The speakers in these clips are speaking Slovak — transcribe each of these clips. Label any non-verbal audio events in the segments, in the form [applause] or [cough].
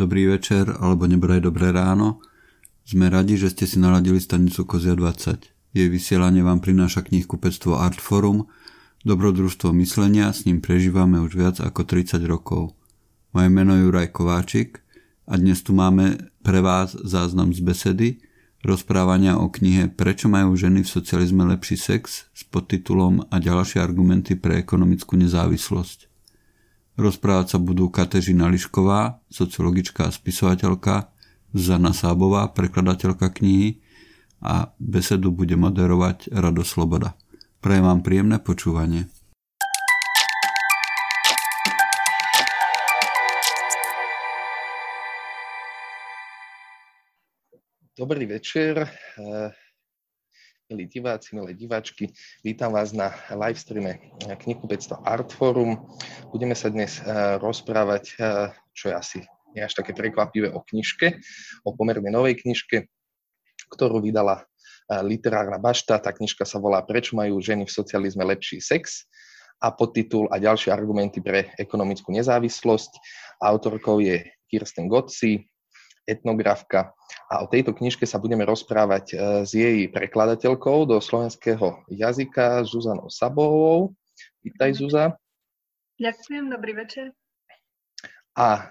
dobrý večer alebo nebodaj dobré ráno. Sme radi, že ste si naladili stanicu Kozia 20. Jej vysielanie vám prináša knihkupectvo Artforum, dobrodružstvo myslenia, s ním prežívame už viac ako 30 rokov. Moje meno je Juraj Kováčik a dnes tu máme pre vás záznam z besedy, rozprávania o knihe Prečo majú ženy v socializme lepší sex s podtitulom a ďalšie argumenty pre ekonomickú nezávislosť. Rozprávať sa budú Kateřina Lišková, sociologička a spisovateľka, Zana Sábová, prekladateľka knihy a besedu bude moderovať Rado Sloboda. Prajem vám príjemné počúvanie. Dobrý večer, milí diváci, milé diváčky. Vítam vás na live streame knihkupectva Artforum. Budeme sa dnes eh, rozprávať, eh, čo je asi nie až také prekvapivé, o knižke, o pomerne novej knižke, ktorú vydala eh, literárna bašta. Tá knižka sa volá Prečo majú ženy v socializme lepší sex? a podtitul a ďalšie argumenty pre ekonomickú nezávislosť. Autorkou je Kirsten Gotzi, etnografka. A o tejto knižke sa budeme rozprávať e, s jej prekladateľkou do slovenského jazyka Zuzanou Sabovou. Vítaj, Zuza. Ďakujem, dobrý večer. A e,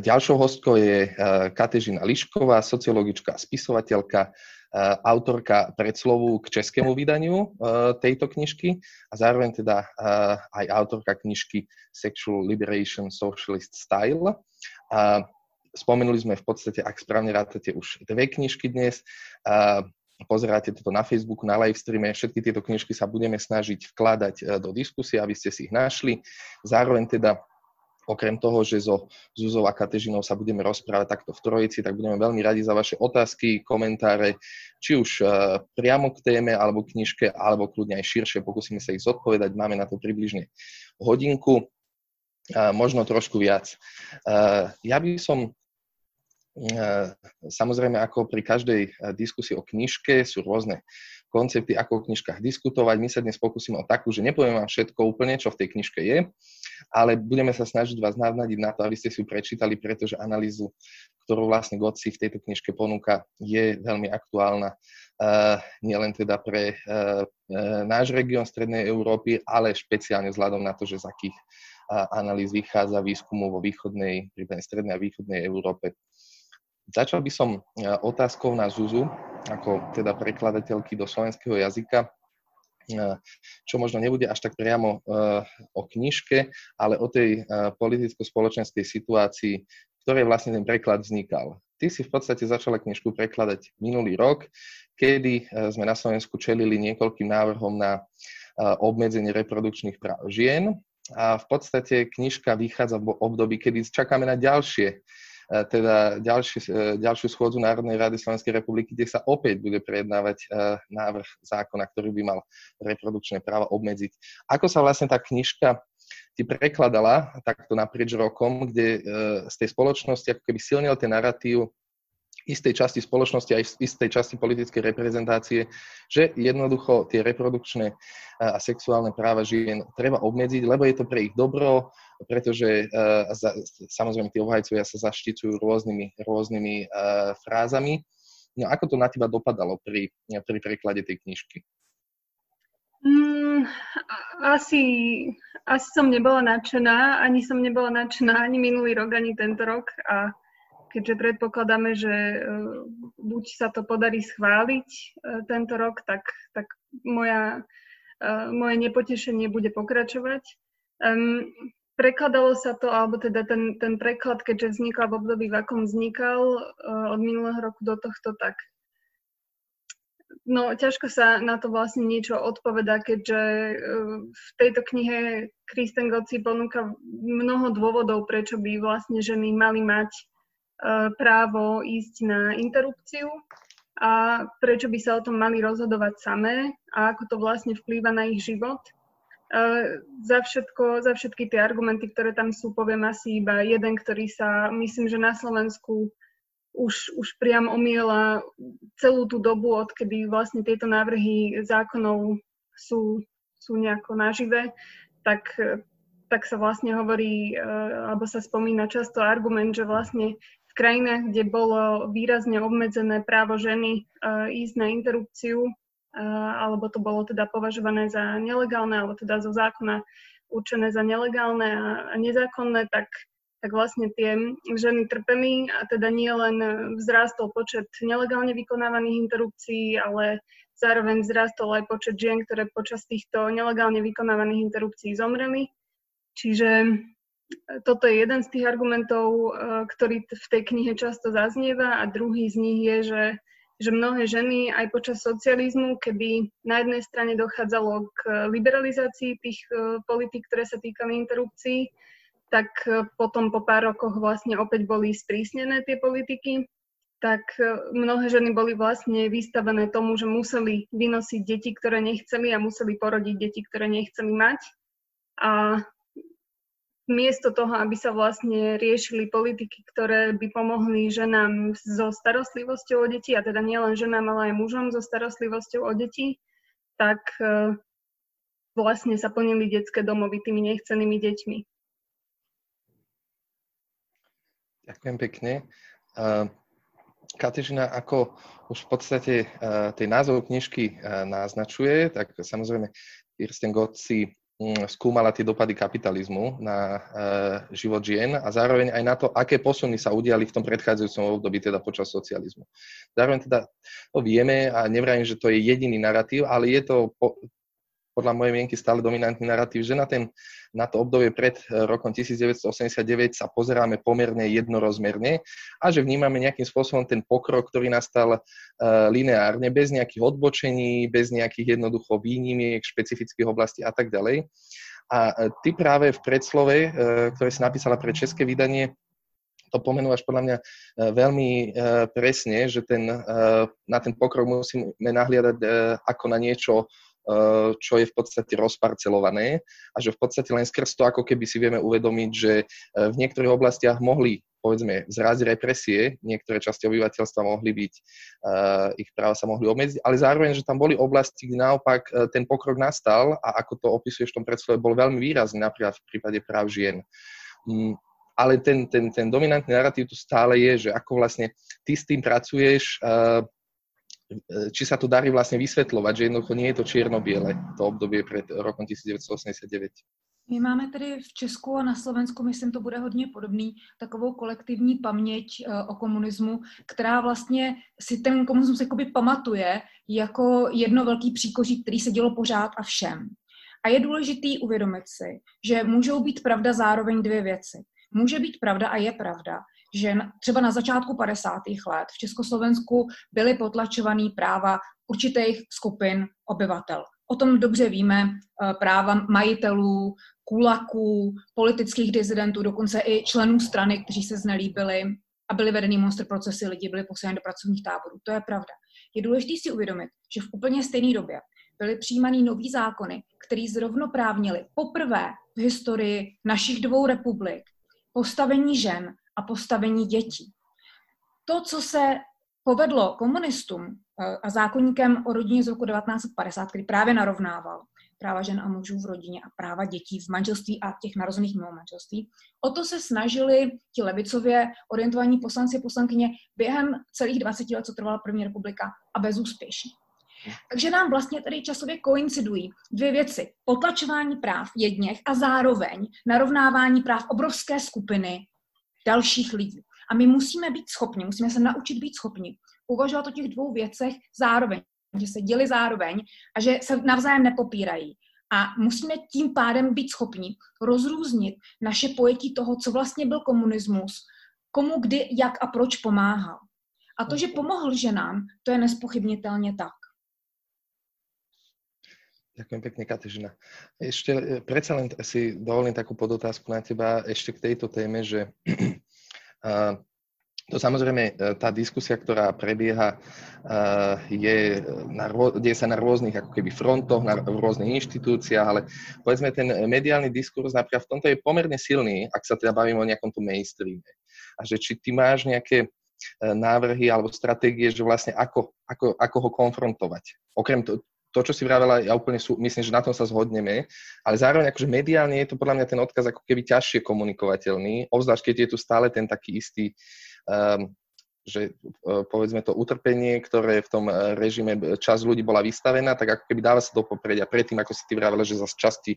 ďalšou hostkou je e, Katežina Lišková, sociologička a spisovateľka, autorka predslovu k českému vydaniu tejto knižky a zároveň teda aj autorka knižky Sexual Liberation Socialist Style. E, Spomenuli sme v podstate, ak správne rátate, už dve knižky dnes. Pozeráte toto na Facebooku, na live streame. Všetky tieto knižky sa budeme snažiť vkladať e, do diskusie, aby ste si ich našli. Zároveň teda okrem toho, že so Zuzou a Katežinou sa budeme rozprávať takto v trojici, tak budeme veľmi radi za vaše otázky, komentáre, či už uh, priamo k téme alebo knižke, alebo kľudne aj širšie, pokúsime sa ich zodpovedať. Máme na to približne hodinku, uh, možno trošku viac. Uh, ja by som E, samozrejme, ako pri každej e, diskusii o knižke sú rôzne koncepty, ako o knižkách diskutovať. My sa dnes pokúsime o takú, že nepoviem vám všetko úplne, čo v tej knižke je, ale budeme sa snažiť vás navnadiť na to, aby ste si ju prečítali, pretože analýzu, ktorú vlastne Goci v tejto knižke ponúka, je veľmi aktuálna. Uh, nielen teda pre náš región Strednej Európy, ale špeciálne vzhľadom na to, že z akých analýz vychádza výskumu vo východnej, prípadne strednej a východnej Európe. Začal by som e, otázkou na Zuzu, ako teda prekladateľky do slovenského jazyka, e, čo možno nebude až tak priamo e, o knižke, ale o tej politicko-spoločenskej situácii, ktorej vlastne ten preklad vznikal. Ty si v podstate začala knižku prekladať minulý rok, kedy sme na Slovensku čelili niekoľkým návrhom na obmedzenie reprodukčných práv žien. A v podstate knižka vychádza v období, kedy čakáme na ďalšie teda ďalší, e, ďalšiu schôdzu Národnej rady Slovenskej republiky, kde sa opäť bude prejednávať e, návrh zákona, ktorý by mal reprodukčné práva obmedziť. Ako sa vlastne tá knižka ti prekladala takto naprieč rokom, kde e, z tej spoločnosti ako keby silnil ten narratív istej časti spoločnosti aj istej časti politickej reprezentácie, že jednoducho tie reprodukčné a sexuálne práva žien treba obmedziť, lebo je to pre ich dobro, pretože uh, za, samozrejme tí obhajcovia sa zašticujú rôznymi, rôznymi uh, frázami. No ako to na teba dopadalo pri, pri preklade tej knižky? Mm, asi, asi som nebola nadšená, ani som nebola nadšená ani minulý rok, ani tento rok a keďže predpokladáme, že e, buď sa to podarí schváliť e, tento rok, tak, tak moja, e, moje nepotešenie bude pokračovať. Prekladalo sa to, alebo teda ten, ten preklad, keďže vznikal v období, v akom vznikal od minulého roku do tohto, tak no ťažko sa na to vlastne niečo odpoveda, keďže v tejto knihe Kristen Gotzi ponúka mnoho dôvodov, prečo by vlastne ženy mali mať právo ísť na interrupciu a prečo by sa o tom mali rozhodovať samé a ako to vlastne vplýva na ich život. Uh, za, všetko, za všetky tie argumenty, ktoré tam sú, poviem asi iba jeden, ktorý sa, myslím, že na Slovensku už, už priam omiela celú tú dobu, odkedy vlastne tieto návrhy zákonov sú, sú nejako nažive, tak tak sa vlastne hovorí, alebo sa spomína často argument, že vlastne v krajinách, kde bolo výrazne obmedzené právo ženy ísť na interrupciu, alebo to bolo teda považované za nelegálne, alebo teda zo zákona určené za nelegálne a nezákonné, tak tak vlastne tie ženy trpeli a teda nie len vzrástol počet nelegálne vykonávaných interrupcií, ale zároveň vzrástol aj počet žien, ktoré počas týchto nelegálne vykonávaných interrupcií zomreli. Čiže e, toto je jeden z tých argumentov, e, ktorý v tej knihe často zaznieva a druhý z nich je, že, že mnohé ženy aj počas socializmu, keby na jednej strane dochádzalo k liberalizácii tých e, politik, ktoré sa týkali interrupcií, tak e, potom po pár rokoch vlastne opäť boli sprísnené tie politiky, tak mnohé ženy boli vlastne vystavené tomu, že museli vynosiť deti, ktoré nechceli a museli porodiť deti, ktoré nechceli mať. A miesto toho, aby sa vlastne riešili politiky, ktoré by pomohli ženám so starostlivosťou o deti, a teda nielen ženám, ale aj mužom so starostlivosťou o deti, tak e, vlastne sa plnili detské domovy tými nechcenými deťmi. Ďakujem pekne. Katežina, ako už v podstate tej názov knižky naznačuje, tak samozrejme Kirsten Gott si skúmala tie dopady kapitalizmu na život žien a zároveň aj na to, aké posuny sa udiali v tom predchádzajúcom období, teda počas socializmu. Zároveň teda to vieme a nevrajím, že to je jediný narratív, ale je to podľa mojej mienky stále dominantný narratív, že na, ten, na to obdobie pred eh, rokom 1989 sa pozeráme pomerne jednorozmerne a že vnímame nejakým spôsobom ten pokrok, ktorý nastal uh, lineárne, bez nejakých odbočení, bez nejakých jednoducho výnimiek, špecifických oblastí a tak ďalej. A eh, ty práve v predslove, ktoré si napísala pre české vydanie, to pomenúvaš podľa mňa veľmi presne, že ten, na ten pokrok musíme nahliadať ako na niečo Eh, čo je v podstate rozparcelované a že v podstate len skrz to ako keby si vieme uvedomiť, že eh, v niektorých oblastiach mohli povedzme zraziť represie, niektoré časti obyvateľstva mohli byť, uh, ich práva sa mohli obmedziť, ale zároveň, že tam boli oblasti, kde naopak ten pokrok nastal a ako to opisuješ v tom predslove, bol veľmi výrazný, napríklad v prípade práv žien. Um, ale ten, ten, ten dominantný narratív tu stále je, že ako vlastne ty s tým pracuješ, či sa to darí vlastne vysvetľovať, že jednoducho nie je to čierno-biele, to obdobie před rokem 1989. My máme tedy v Česku a na Slovensku, myslím, to bude hodně podobný, takovou kolektivní paměť eh, o komunismu, která vlastně si ten komunismus jakoby pamatuje jako jedno velký příkoří, který se dělo pořád a všem. A je důležitý uvědomit si, že můžou být pravda zároveň dvě věci. Může být pravda a je pravda, že třeba na začátku 50. let v Československu byly potlačované práva určitých skupin obyvatel. O tom dobře víme, eh, práva majitelů, kulaků, politických dizidentů, dokonce i členů strany, kteří se znelíbili a byly vedeny monster procesy, lidi byli poslány do pracovních táborů. To je pravda. Je důležité si uvědomit, že v úplně stejné době byly přijímány nový zákony, které zrovnoprávnili poprvé v historii našich dvou republik postavení žen a postavení dětí. To, co se povedlo komunistům eh, a zákonníkem o rodině z roku 1950, který právě narovnával práva žen a mužů v rodině a práva dětí v manželství a těch narozených mimo manželství. O to se snažili ti levicově orientovaní poslanci a poslankyně během celých 20 let, co trvala první republika a bezúspěšně. Takže nám vlastně tady časově koincidují dvě věci. Potlačování práv jedněch a zároveň narovnávání práv obrovské skupiny dalších lidí. A my musíme být schopni, musíme se naučit být schopni uvažovat o těch dvou věcech zároveň, že se děli zároveň a že se navzájem nepopírají. A musíme tím pádem být schopni rozrůznit naše pojetí toho, co vlastně byl komunismus, komu, kdy, jak a proč pomáhal. A to, že pomohl ženám, to je nespochybnitelně tak. Ďakujem pekne, Katežina. Ešte e, predsa len si dovolím takú podotázku na teba ešte k tejto téme, že [clears throat] to samozrejme, e, tá diskusia, ktorá prebieha, e, je na, deje sa na rôznych ako keby frontoch, na, rôznych inštitúciách, ale povedzme ten mediálny diskurs napríklad v tomto je pomerne silný, ak sa teda bavíme o nejakom tom mainstreame. A že či ty máš nejaké návrhy alebo stratégie, že vlastne ako, ako, ako ho konfrontovať. Okrem to, to, čo si vravela, ja úplne sú, myslím, že na tom sa zhodneme, ale zároveň akože mediálne je to podľa mňa ten odkaz ako keby ťažšie komunikovateľný, obzvlášť keď je tu stále ten taký istý um, že povedzme to utrpenie, ktoré v tom režime čas ľudí bola vystavená, tak ako keby dáva sa do popredia. Predtým, ako si ty vravela, že zase časti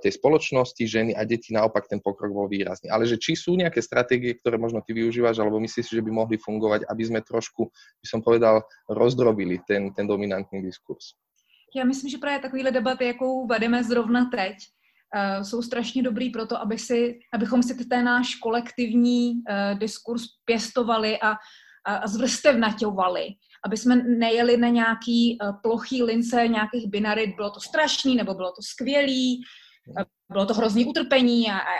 tej spoločnosti, ženy a deti naopak ten pokrok bol výrazný. Ale že či sú nejaké stratégie, ktoré možno ty využívaš, alebo myslíš že by mohli fungovať, aby sme trošku, by som povedal, rozdrobili ten, ten dominantný diskurs? Já myslím, že právě takovéhle debaty, jakou vedeme zrovna teď, uh, jsou strašně dobrý pro to, aby si, abychom si ten náš kolektivní uh, diskurs pěstovali a, a, a zvrstevnaťovali, aby jsme nejeli na nějaký uh, plochý lince nějakých binarit, bylo to strašný nebo bylo to skvělý, uh, bylo to hrozný utrpení a, a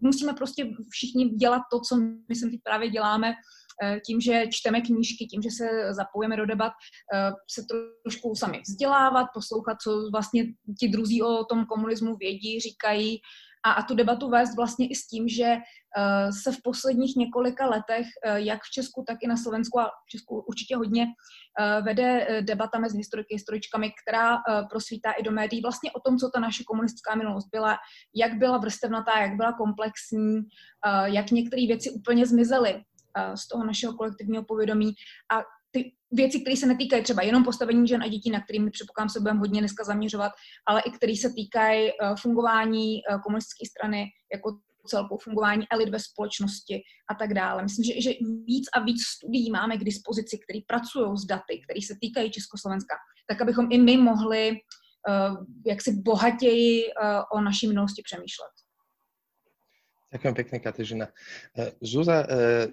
musíme prostě všichni dělat to, co my sem teď právě děláme, Eh, tím, že čteme knížky, tím, že se zapojíme do debat, eh, se trošku sami vzdělávat, poslouchat, co vlastně ti druzí o tom komunismu vědí, říkají a, a tu debatu vést vlastně i s tím, že uh, se v posledních několika letech, uh, jak v Česku, tak i na Slovensku a v Česku určitě hodně, uh, vede debata mezi historiky, historičkami, která prosvítá i do médií vlastně o tom, co ta naše komunistická minulost byla, jak byla vrstevnatá, jak byla komplexní, jak některé věci úplně zmizely z toho našeho kolektivního povědomí. A věci, které se netýkají třeba jenom postavení žen a dětí, na kterými předpokládám se budeme hodně dneska zaměřovat, ale i které se týkají eh, fungování eh, komunistické strany jako celkou fungování elit ve společnosti a tak dále. Myslím, že, že víc a víc studií máme k dispozici, které pracují s daty, které se týkají Československa, tak abychom i my mohli uh, jaksi bohatěji uh, o naší minulosti přemýšlet. Ďakujem pekne, Katežina. E, Zúza, e,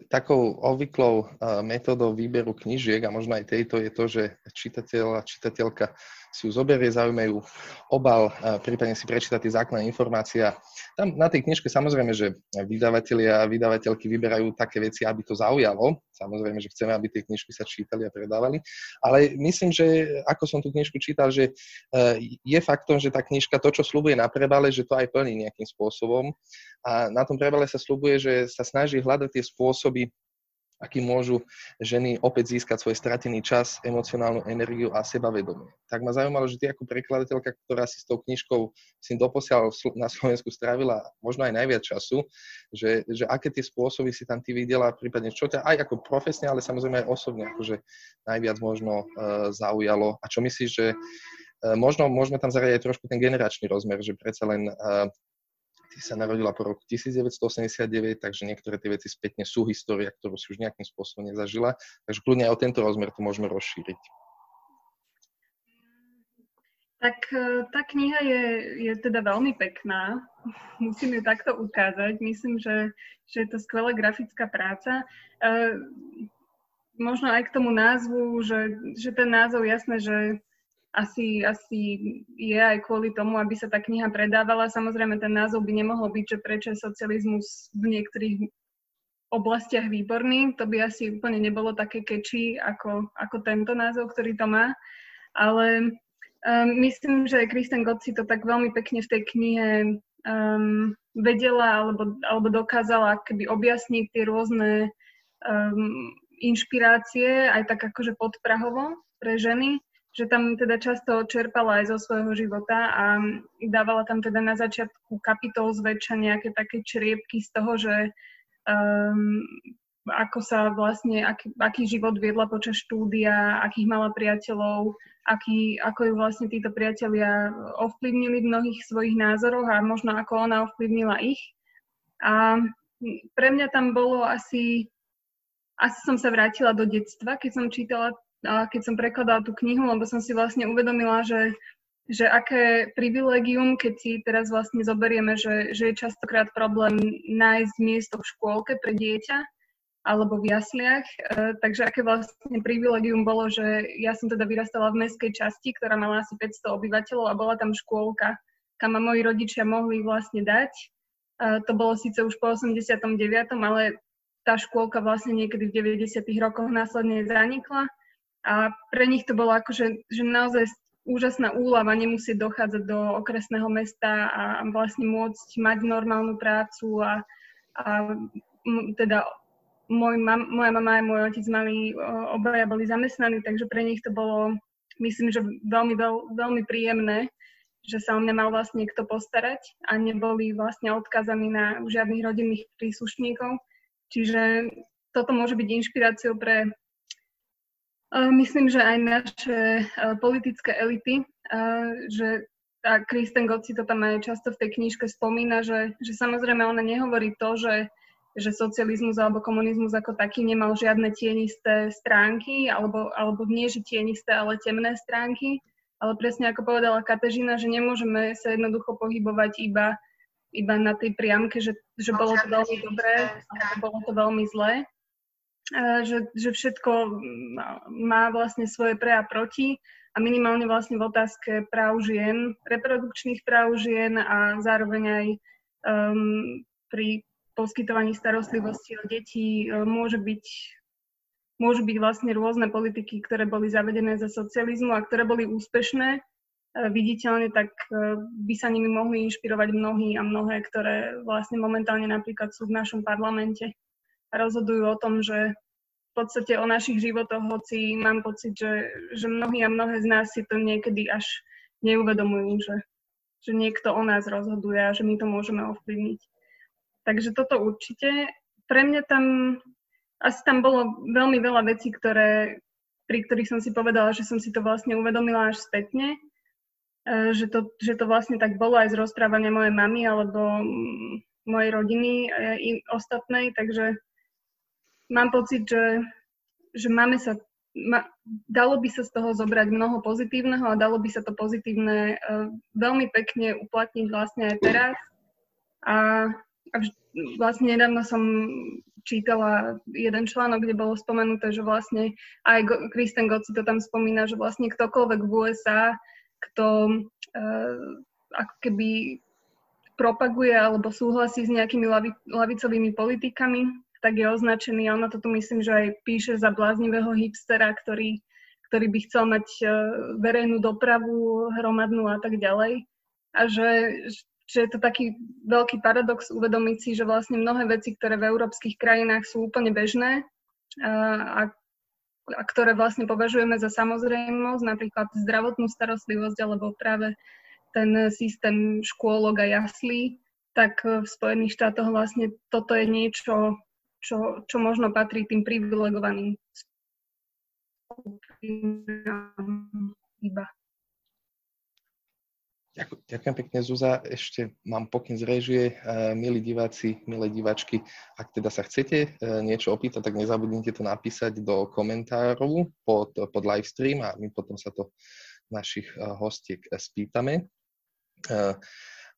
takou obvyklou e, metódou výberu knižiek, a možno aj tejto, je to, že čitateľ a čitateľka si ju zoberie, zaujímajú obal, prípadne si prečíta tie základné informácie. Tam na tej knižke samozrejme, že vydavatelia a vydavateľky vyberajú také veci, aby to zaujalo. Samozrejme, že chceme, aby tie knižky sa čítali a predávali. Ale myslím, že ako som tú knižku čítal, že je faktom, že tá knižka to, čo slúbuje na prebale, že to aj plní nejakým spôsobom. A na tom prebale sa slúbuje, že sa snaží hľadať tie spôsoby, aký môžu ženy opäť získať svoj stratený čas, emocionálnu energiu a sebavedomie. Tak ma zaujímalo, že ty ako prekladateľka, ktorá si s tou knižkou si doposiaľ na Slovensku strávila možno aj najviac času, že, že aké tie spôsoby si tam ty videla, prípadne čo ťa aj ako profesne, ale samozrejme aj osobne akože najviac možno uh, zaujalo a čo myslíš, že uh, možno môžeme tam zaradiť aj trošku ten generačný rozmer, že predsa len ty sa narodila po roku 1989, takže niektoré tie veci spätne sú história, ktorú si už nejakým spôsobom nezažila. Takže kľudne aj o tento rozmer to môžeme rozšíriť. Tak e, tá kniha je, je teda veľmi pekná. Musím ju takto ukázať. Myslím, že, že je to skvelá grafická práca. E, možno aj k tomu názvu, že, že ten názov jasné, že asi, asi je aj kvôli tomu, aby sa tá kniha predávala. Samozrejme, ten názov by nemohol byť, že prečo je socializmus v niektorých oblastiach výborný. To by asi úplne nebolo také keči ako, ako tento názov, ktorý to má. Ale um, myslím, že Kristen Gott si to tak veľmi pekne v tej knihe um, vedela alebo, alebo dokázala keby objasniť tie rôzne um, inšpirácie, aj tak akože podprahovo pre ženy že tam teda často čerpala aj zo svojho života a dávala tam teda na začiatku kapitol zväčša nejaké také čriepky z toho, že um, ako sa vlastne, aký, aký život viedla počas štúdia, akých mala priateľov, aký, ako ju vlastne títo priatelia ovplyvnili v mnohých svojich názoroch a možno ako ona ovplyvnila ich. A pre mňa tam bolo asi, asi som sa vrátila do detstva, keď som čítala keď som prekladala tú knihu, lebo som si vlastne uvedomila, že, že aké privilegium, keď si teraz vlastne zoberieme, že, že je častokrát problém nájsť miesto v škôlke pre dieťa alebo v jasliach. E, takže aké vlastne privilegium bolo, že ja som teda vyrastala v mestskej časti, ktorá mala asi 500 obyvateľov a bola tam škôlka, kam ma moji rodičia mohli vlastne dať. E, to bolo síce už po 89., ale tá škôlka vlastne niekedy v 90. rokoch následne zanikla a pre nich to bolo akože že naozaj úžasná úlava nemusieť dochádzať do okresného mesta a vlastne môcť mať normálnu prácu a, a teda môj mam, moja mama a môj otec mali, obaja boli zamestnaní, takže pre nich to bolo, myslím, že veľmi, veľ, veľmi príjemné, že sa o mňa mal vlastne kto postarať a neboli vlastne odkazaní na žiadnych rodinných príslušníkov. Čiže toto môže byť inšpiráciou pre, myslím, že aj naše politické elity, že a Kristen Gott si to tam aj často v tej knižke spomína, že, že samozrejme ona nehovorí to, že, že socializmus alebo komunizmus ako taký nemal žiadne tienisté stránky, alebo, alebo nie, že tienisté, ale temné stránky, ale presne ako povedala Katežina, že nemôžeme sa jednoducho pohybovať iba, iba na tej priamke, že, že bolo to veľmi dobré, alebo bolo to veľmi zlé, že, že všetko má vlastne svoje pre a proti a minimálne vlastne v otázke práv žien, reprodukčných práv žien a zároveň aj um, pri poskytovaní starostlivosti o deti um, môže byť, môžu byť vlastne rôzne politiky, ktoré boli zavedené za socializmu a ktoré boli úspešné. Uh, viditeľne, tak by sa nimi mohli inšpirovať mnohí a mnohé, ktoré vlastne momentálne napríklad sú v našom parlamente rozhodujú o tom, že v podstate o našich životoch, hoci mám pocit, že, že mnohí a mnohé z nás si to niekedy až neuvedomujú, že, že niekto o nás rozhoduje a že my to môžeme ovplyvniť. Takže toto určite. Pre mňa tam, asi tam bolo veľmi veľa vecí, ktoré, pri ktorých som si povedala, že som si to vlastne uvedomila až spätne, e, že to, že to vlastne tak bolo aj z rozprávania mojej mamy alebo mojej rodiny i ostatnej, takže mám pocit, že, že máme sa, ma, dalo by sa z toho zobrať mnoho pozitívneho a dalo by sa to pozitívne uh, veľmi pekne uplatniť vlastne aj teraz. A, a vlastne nedávno som čítala jeden článok, kde bolo spomenuté, že vlastne aj Go- Kristen Gott si to tam spomína, že vlastne ktokoľvek v USA, kto uh, ako keby propaguje alebo súhlasí s nejakými lavi- lavicovými politikami, tak je označený. Ona to tu myslím, že aj píše za bláznivého hipstera, ktorý, ktorý by chcel mať e, verejnú dopravu hromadnú a tak ďalej. A že, že je to taký veľký paradox uvedomiť si, že vlastne mnohé veci, ktoré v európskych krajinách sú úplne bežné a, a ktoré vlastne považujeme za samozrejmosť, napríklad zdravotnú starostlivosť alebo práve ten systém škôlok a jaslí, tak v Spojených štátoch vlastne toto je niečo, čo, čo možno patrí tým privilegovaným iba. Ďakujem pekne, Zuza. Ešte mám pokyn z režie. Uh, milí diváci, milé divačky, ak teda sa chcete uh, niečo opýtať, tak nezabudnite to napísať do komentárov pod, pod livestream a my potom sa to našich uh, hostiek spýtame.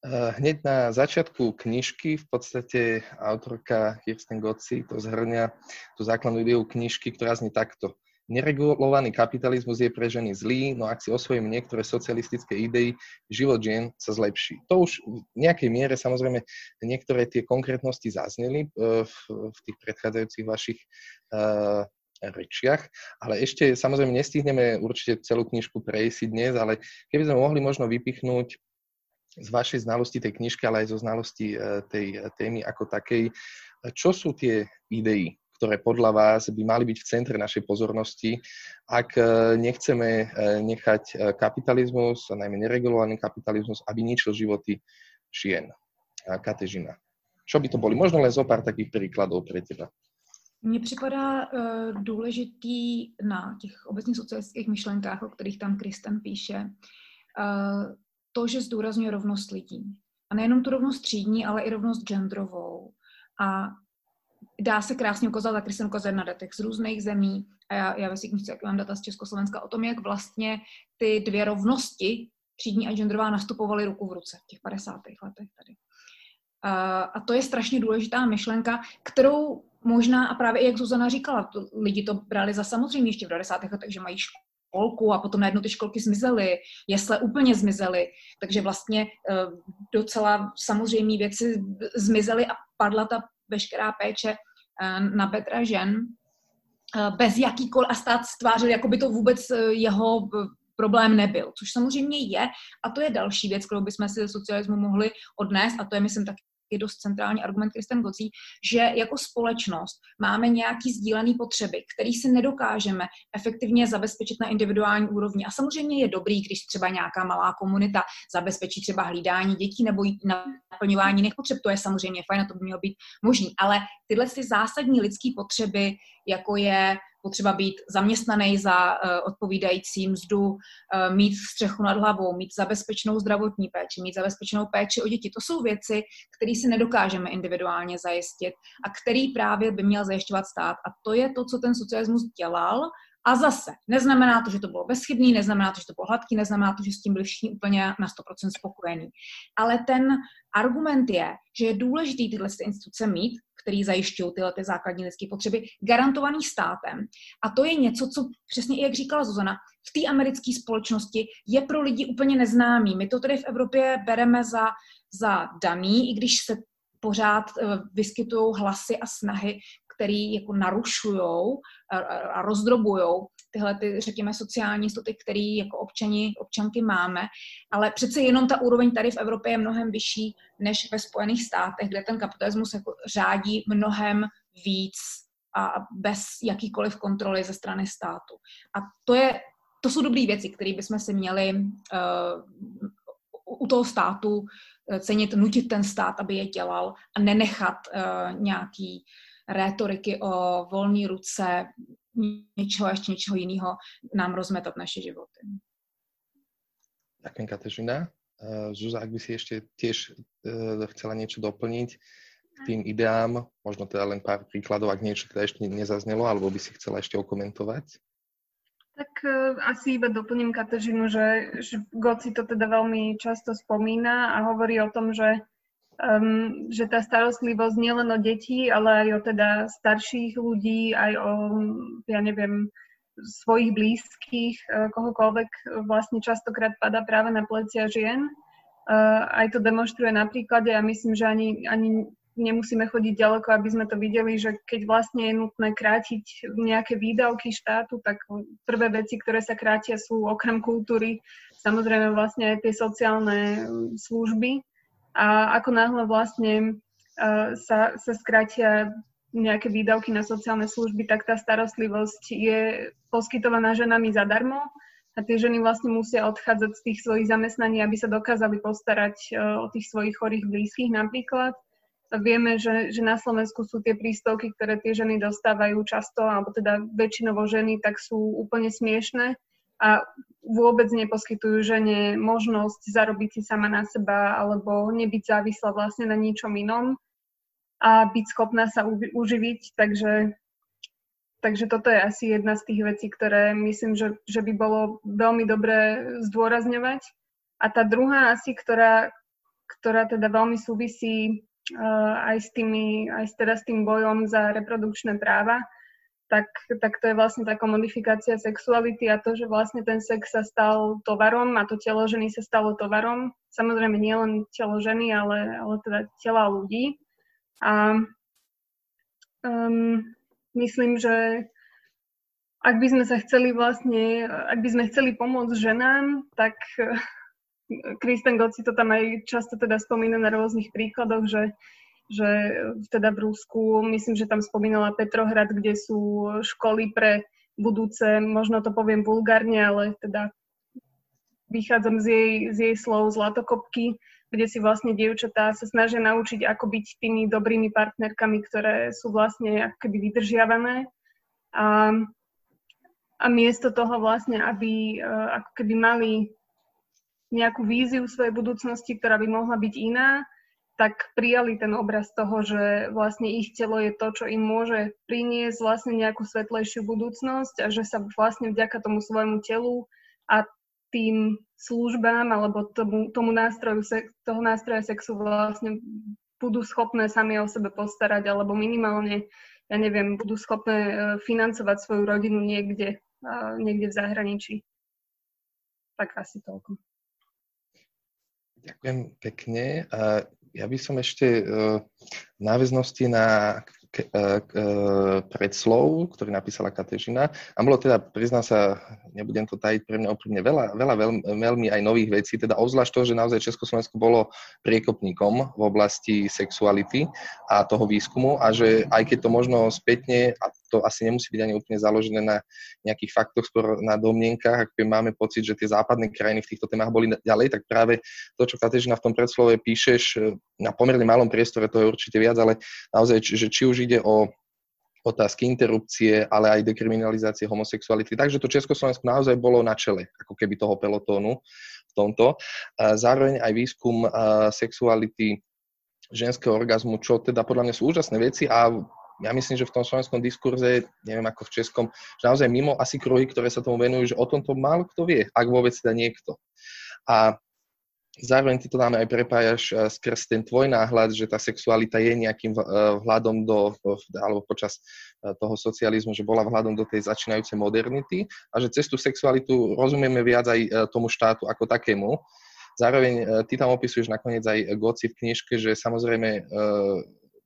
Hneď na začiatku knižky v podstate autorka Kirsten Gotzi to zhrňa tú základnú ideu knižky, ktorá znie takto. Neregulovaný kapitalizmus je pre ženy zlý, no ak si osvojíme niektoré socialistické idei, život žien sa zlepší. To už v nejakej miere samozrejme niektoré tie konkrétnosti zazneli eh, v, tých predchádzajúcich vašich uh, rečiach, ale ešte samozrejme nestihneme určite celú knižku prejsť dnes, ale keby sme mohli možno vypichnúť z vašej znalosti tej knižky, ale aj zo znalosti e, tej e, témy ako takej. Čo sú tie idei, ktoré podľa vás by mali byť v centre našej pozornosti, ak e, nechceme nechať kapitalizmus, a najmä neregulovaný kapitalizmus, aby ničil životy žien. Katežina. Čo by to boli? Možno len zo pár takých príkladov pre teba. Mně připadá uh, důležitý na těch obecně socialistických myšlenkách, o kterých tam Kristen píše, uh, to, že zdůrazňuje rovnost lidí. A nejenom tu rovnost třídní, ale i rovnost genderovou. A dá se krásně ukázat, taky jsem ukázal na datech z různých zemí, a já, já ve svých knižce mám data z Československa o tom, jak vlastně ty dvě rovnosti, třídní a genderová, nastupovaly ruku v ruce v těch 50. letech tady. A, a to je strašně důležitá myšlenka, kterou možná, a právě jak Zuzana říkala, lidi to brali za samozřejmě ještě v 90. letech, že mají školku a potom najednou ty školky zmizely, jesle úplně zmizely, takže vlastně eh, docela samozřejmé věci zmizely a padla ta veškerá péče eh, na Petra žen. Eh, bez jakýkoliv a stát stvářil, jako by to vůbec jeho problém nebyl, což samozřejmě je a to je další věc, kterou bychom si ze socialismu mohli odnést a to je, myslím, taky je dost centrální argument Kristen Gocí, že jako společnost máme nějaký sdílený potřeby, který si nedokážeme efektivně zabezpečit na individuální úrovni. A samozřejmě je dobrý, když třeba nějaká malá komunita zabezpečí třeba hlídání dětí nebo naplňování jiných potřeb. To je samozřejmě fajn, a to by mělo být možný. Ale tyhle ty zásadní lidské potřeby, jako je potřeba být zaměstnaný za uh, odpovídající mzdu, uh, mít střechu nad hlavou, mít zabezpečenou zdravotní péči, mít zabezpečenou péči o děti. To jsou věci, které si nedokážeme individuálně zajistit a který právě by měl zajišťovat stát. A to je to, co ten socialismus dělal a zase, neznamená to, že to bylo bezchybný, neznamená to, že to bylo hladký, neznamená to, že s tím byli všichni úplně na 100% spokojení. Ale ten argument je, že je důležité tyhle instituce mít, který zajišťují tyhle ty základní lidské potřeby, garantovaný státem. A to je něco, co přesně, jak říkala Zuzana, v té americké společnosti je pro lidi úplně neznámý. My to tady v Evropě bereme za, za daný, i když se pořád eh, vyskytují hlasy a snahy, který jako narušují a rozdrobují tyhle, ty, řekněme, sociální jistoty, které jako občani, občanky máme, ale přece jenom ta úroveň tady v Evropě je mnohem vyšší než ve Spojených státech, kde ten kapitalismus jako řádí mnohem víc a bez jakýkoliv kontroly ze strany státu. A to, je, to jsou dobré věci, které bychom si měli uh, u toho státu eh, cenit, nutit ten stát, aby je dělal a nenechat uh, nějaký rétoriky o volné ruce něčeho ještě něčeho jiného nám rozmetat naše životy. Ďakujem, Katežina. Uh, Zuzá, ak by si ešte tiež uh, chcela niečo doplniť k tým ideám, možno teda len pár príkladov, ak niečo teda ešte nezaznelo, alebo by si chcela ešte okomentovať? Tak uh, asi iba doplním Katežinu, že, že Goci to teda veľmi často spomína a hovorí o tom, že um, že tá starostlivosť nielen o detí, ale aj o teda starších ľudí, aj o, ja neviem, svojich blízkych, uh, kohokoľvek vlastne častokrát pada práve na plecia žien. Uh, aj to demonstruje na príklade a myslím, že ani, ani nemusíme chodiť ďaleko, aby sme to videli, že keď vlastne je nutné krátiť nejaké výdavky štátu, tak prvé veci, ktoré sa krátia sú okrem kultúry, samozrejme vlastne aj tie sociálne služby, a ako náhle vlastne uh, sa, sa skrátia nejaké výdavky na sociálne služby, tak tá starostlivosť je poskytovaná ženami zadarmo a tie ženy vlastne musia odchádzať z tých svojich zamestnaní, aby sa dokázali postarať uh, o tých svojich chorých blízkych napríklad. A vieme, že, že na Slovensku sú tie príspevky, ktoré tie ženy dostávajú často, alebo teda väčšinovo ženy, tak sú úplne smiešné a vôbec neposkytujú žene možnosť zarobiť si sama na seba alebo nebyť závislá vlastne na ničom inom a byť schopná sa uživiť. Takže, takže toto je asi jedna z tých vecí, ktoré myslím, že, že by bolo veľmi dobré zdôrazňovať. A tá druhá asi, ktorá, ktorá teda veľmi súvisí uh, aj, s tými, aj teda s tým bojom za reprodukčné práva, tak, tak to je vlastne taká modifikácia sexuality a to, že vlastne ten sex sa stal tovarom a to telo ženy sa stalo tovarom. Samozrejme nie len telo ženy, ale, ale teda tela ľudí. A um, myslím, že ak by sme sa chceli vlastne, ak by sme chceli pomôcť ženám, tak [laughs] Kristen Gott si to tam aj často teda spomína na rôznych príkladoch, že že teda v Rusku, myslím, že tam spomínala Petrohrad, kde sú školy pre budúce, možno to poviem vulgárne, ale teda vychádzam z jej, z jej slov zlatokopky, kde si vlastne dievčatá sa snažia naučiť, ako byť tými dobrými partnerkami, ktoré sú vlastne ako keby vydržiavané. A, a miesto toho vlastne, aby uh, ako keby mali nejakú víziu svojej budúcnosti, ktorá by mohla byť iná, tak prijali ten obraz toho, že vlastne ich telo je to, čo im môže priniesť vlastne nejakú svetlejšiu budúcnosť a že sa vlastne vďaka tomu svojmu telu a tým službám alebo tomu, tomu nástroju, toho nástroja sexu vlastne budú schopné sami o sebe postarať alebo minimálne, ja neviem, budú schopné e, financovať svoju rodinu niekde, niekde v zahraničí. Tak asi toľko. Ďakujem pekne. Ja by som ešte e, v náväznosti na k, k, predslov, ktorý napísala Katežina. A bolo teda, priznám sa, nebudem to tajiť pre mňa úprimne, veľa, veľa veľmi, veľmi aj nových vecí, teda obzvlášť to, že naozaj Československo bolo priekopníkom v oblasti sexuality a toho výskumu a že aj keď to možno spätne, a to asi nemusí byť ani úplne založené na nejakých faktoch, skôr na domnienkach, ak máme pocit, že tie západné krajiny v týchto témach boli ďalej, tak práve to, čo Katežina v tom predslove píšeš, na pomerne malom priestore, to je určite viac, ale naozaj, že či už ide o otázky interrupcie, ale aj dekriminalizácie homosexuality. Takže to Československo naozaj bolo na čele, ako keby toho pelotónu v tomto. Zároveň aj výskum sexuality ženského orgazmu, čo teda podľa mňa sú úžasné veci a ja myslím, že v tom slovenskom diskurze, neviem ako v českom, že naozaj mimo asi kruhy, ktoré sa tomu venujú, že o tomto málo kto vie, ak vôbec teda niekto. A zároveň ty to dáme aj prepájaš uh, skrz ten tvoj náhľad, že tá sexualita je nejakým uh, vhľadom do, alebo počas uh, toho socializmu, že bola vhľadom do tej začínajúcej modernity a že cez tú sexualitu rozumieme viac aj tomu štátu ako takému. Zároveň ty tam opisuješ nakoniec aj Goci v knižke, že samozrejme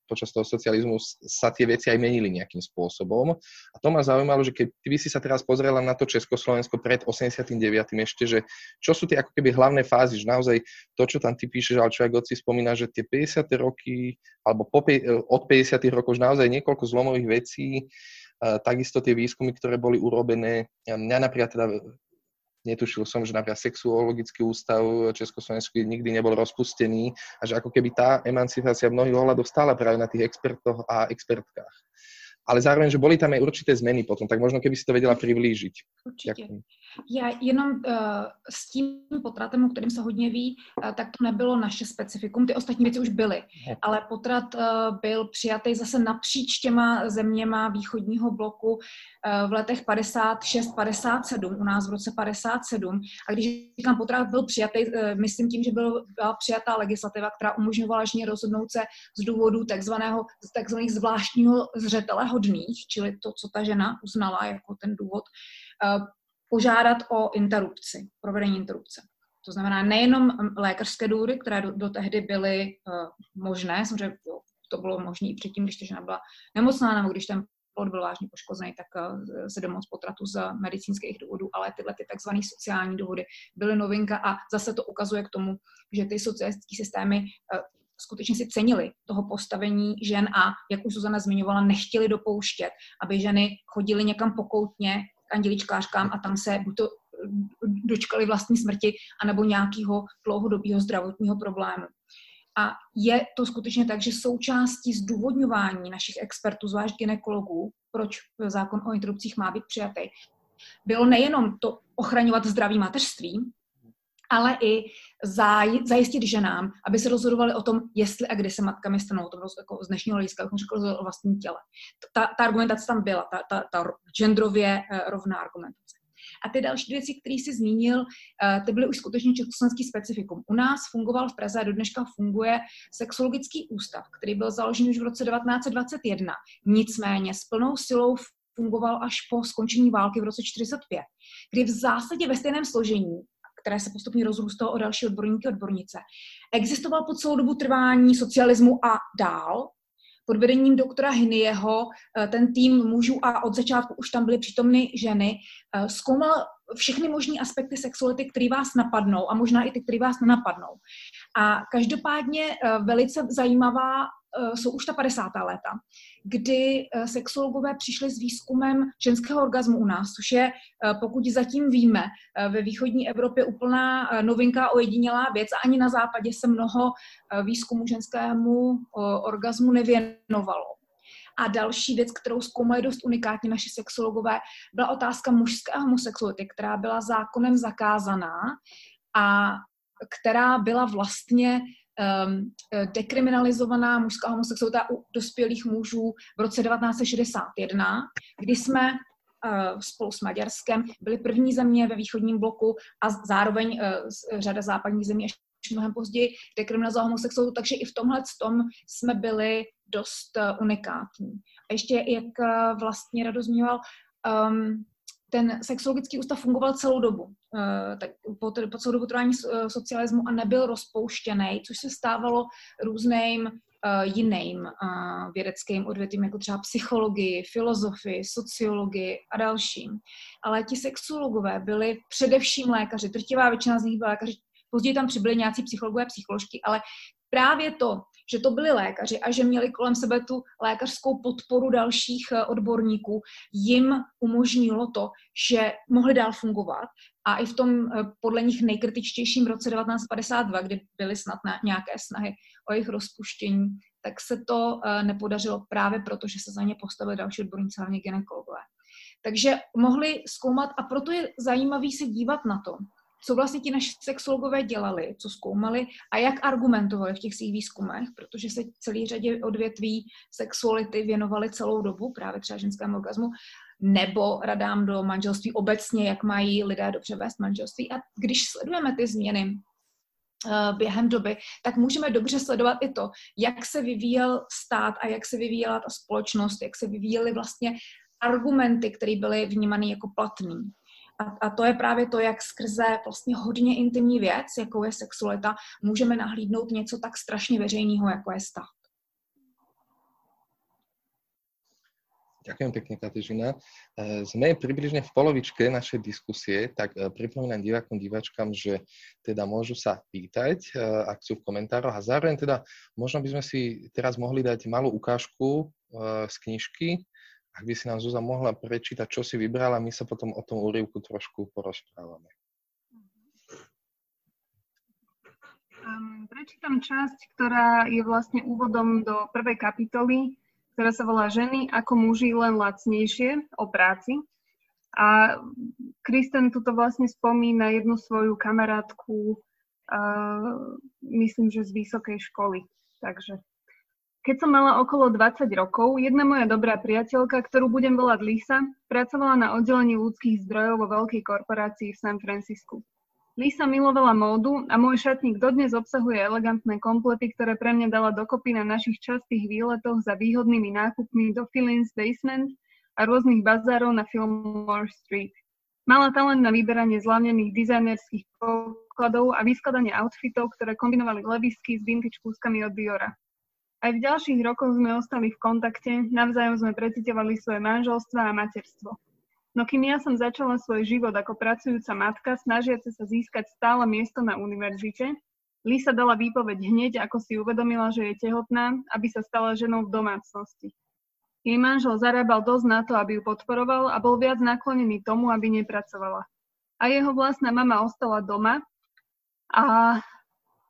počas toho socializmu sa tie veci aj menili nejakým spôsobom. A to ma zaujímalo, že keď by si sa teraz pozrela na to Československo pred 89. ešte, že čo sú tie ako keby hlavné fázy, že naozaj to, čo tam ty píšeš, ale čo aj Goci spomína, že tie 50. roky, alebo po, od 50. rokov už naozaj niekoľko zlomových vecí, takisto tie výskumy, ktoré boli urobené. Mňa napríklad teda netušil som, že napríklad sexuologický ústav Československu nikdy nebol rozpustený a že ako keby tá emancipácia v mnohých ohľadoch stála práve na tých expertoch a expertkách ale zároveň, že boli tam aj určité zmeny potom, tak možno keby si to vedela priblížiť. Určitě. Ďakujem. Já jenom uh, s tím potratem, o kterém se hodně ví, uh, tak to nebylo naše specifikum, ty ostatní věci už byly, ale potrat uh, byl přijatý zase napříč těma zeměma východního bloku uh, v letech 56-57, u nás v roce 57. A když říkám potrat byl přijatý, uh, myslím tím, že byl, byla přijatá legislativa, která umožňovala ženě rozhodnout se z důvodu takzvaného, takzvaných zvláštního zřetele hodných, čili to, co ta žena uznala jako ten důvod, uh, požádat o interrupci, provedení interrupce. To znamená nejenom lékařské důvody, které do, do tehdy byly uh, možné, samozřejmě to bylo možné i předtím, když ta žena byla nemocná nebo když ten plod byl vážně poškozený, tak uh, se domoc potratu z medicínských důvodů, ale tyhle ty takzvané sociální důvody byly novinka a zase to ukazuje k tomu, že ty socialistické systémy skutečně si cenili toho postavení žen a, jak už Zuzana zmiňovala, nechtěli dopouštět, aby ženy chodily někam pokoutně k anděličkářkám a tam se buď to dočkali vlastní smrti, anebo nějakého dlouhodobého zdravotního problému. A je to skutečně tak, že součástí zdůvodňování našich expertů, zvlášť ginekologů, proč zákon o interrupcích má být přijatý, bylo nejenom to ochraňovat zdraví mateřství, ale i zaj, zajistit ženám, aby se rozhodovali o tom, jestli a kdy se matkami stanou, to bylo jako z dnešního hlediska, jak řekl, o vlastním těle. Ta, ta argumentace tam byla, ta, ta, ta genderově uh, rovná argumentace. A ty další věci, které jsi zmínil, uh, ty byly už skutečně československý specifikum. U nás fungoval v Praze a do dneška funguje sexologický ústav, který byl založen už v roce 1921. Nicméně s plnou silou fungoval až po skončení války v roce 1945, kdy v zásadě ve stejném složení které se postupně rozrůstalo o další odborníky odbornice. Existoval po celou dobu trvání socialismu a dál. Pod vedením doktora Hinieho eh, ten tým mužů a od začátku už tam byly přítomny ženy, eh, zkoumal všechny možné aspekty sexuality, které vás napadnou a možná i ty, které vás nenapadnou. A každopádně eh, velice zajímavá jsou už ta 50. léta, kdy sexologové přišli s výzkumem ženského orgazmu u nás, což je, pokud zatím víme, ve východní Evropě úplná novinka ojedinělá věc a ani na západě se mnoho výzkumu ženskému orgazmu nevěnovalo. A další věc, kterou zkoumali dost unikátně naši sexologové, byla otázka mužské homosexuality, která byla zákonem zakázaná a která byla vlastně um, dekriminalizovaná mužská homosexualita u dospělých mužů v roce 1961, kdy jsme uh, spolu s Maďarskem byli první země ve východním bloku a zároveň uh, řada západních zemí ještě mnohem později dekriminalizovala homosexualitu, takže i v tomhle tom jsme byli dost uh, unikátní. A ještě, jak vlastně Rado zmiňoval, um, ten sexologický ústav fungoval celou dobu, uh, tak po, po celou dobu trvání uh, socialismu a nebyl rozpouštěný, což se stávalo různým uh, jiným vědeckým odvětvím, jako třeba psychologii, filozofii, sociologii a dalším. Ale ti sexuologové byli především lékaři, drtivá většina z nich byla lékaři, později tam přibyli nějací psychologové psycholožky, ale právě to, že to byli lékaři a že měli kolem sebe tu lékařskou podporu dalších eh, odborníků, jim umožnilo to, že mohli dál fungovat a i v tom eh, podle nich nejkritičtějším roce 1952, kdy byly snad na nějaké snahy o jejich rozpuštění, tak se to eh, nepodařilo právě proto, že se za ně postavili další odborníci, hlavně gynekologové. Takže mohli zkoumat a proto je zajímavý se dívat na to, co vlastně ti naši sexologové dělali, co zkoumali a jak argumentovali v těch svých výzkumech, protože se celý řadě odvětví sexuality věnovali celou dobu, právě třeba ženskému orgazmu, nebo radám do manželství obecně, jak mají lidé dobře vést manželství. A když sledujeme ty změny uh, během doby, tak můžeme dobře sledovat i to, jak se vyvíjel stát a jak se vyvíjela ta společnost, jak se vyvíjely vlastně argumenty, které byly vnímané jako platný. A, a to je právě to, jak skrze vlastně hodně intimní věc, jako je sexualita, můžeme nahlídnout něco tak strašně veřejného, jako je stát. Ďakujem pekne, Katežina. E, sme približne v polovičke našej diskusie, tak e, pripomínam divákom, diváčkam, že teda môžu sa pýtať, e, ak sú v komentároch a zároveň teda možno by sme si teraz mohli dať malú ukážku z knižky, ak by si nám Zuzá mohla prečítať, čo si vybrala, my sa potom o tom úryvku trošku porozprávame. Um, prečítam časť, ktorá je vlastne úvodom do prvej kapitoly, ktorá sa volá Ženy ako muži len lacnejšie o práci. A Kristen tuto vlastne spomína jednu svoju kamarátku, uh, myslím, že z vysokej školy. Takže keď som mala okolo 20 rokov, jedna moja dobrá priateľka, ktorú budem volať Lisa, pracovala na oddelení ľudských zdrojov vo veľkej korporácii v San Francisku. Lisa milovala módu a môj šatník dodnes obsahuje elegantné komplety, ktoré pre mňa dala dokopy na našich častých výletoch za výhodnými nákupmi do Philins Basement a rôznych bazárov na Fillmore Street. Mala talent na vyberanie zlavnených dizajnerských pokladov a vyskladanie outfitov, ktoré kombinovali levisky s vintage kúskami od Diora. Aj v ďalších rokoch sme ostali v kontakte, navzájom sme precitovali svoje manželstva a materstvo. No kým ja som začala svoj život ako pracujúca matka, snažiaca sa získať stále miesto na univerzite, Lisa dala výpoveď hneď, ako si uvedomila, že je tehotná, aby sa stala ženou v domácnosti. Jej manžel zarábal dosť na to, aby ju podporoval a bol viac naklonený tomu, aby nepracovala. A jeho vlastná mama ostala doma a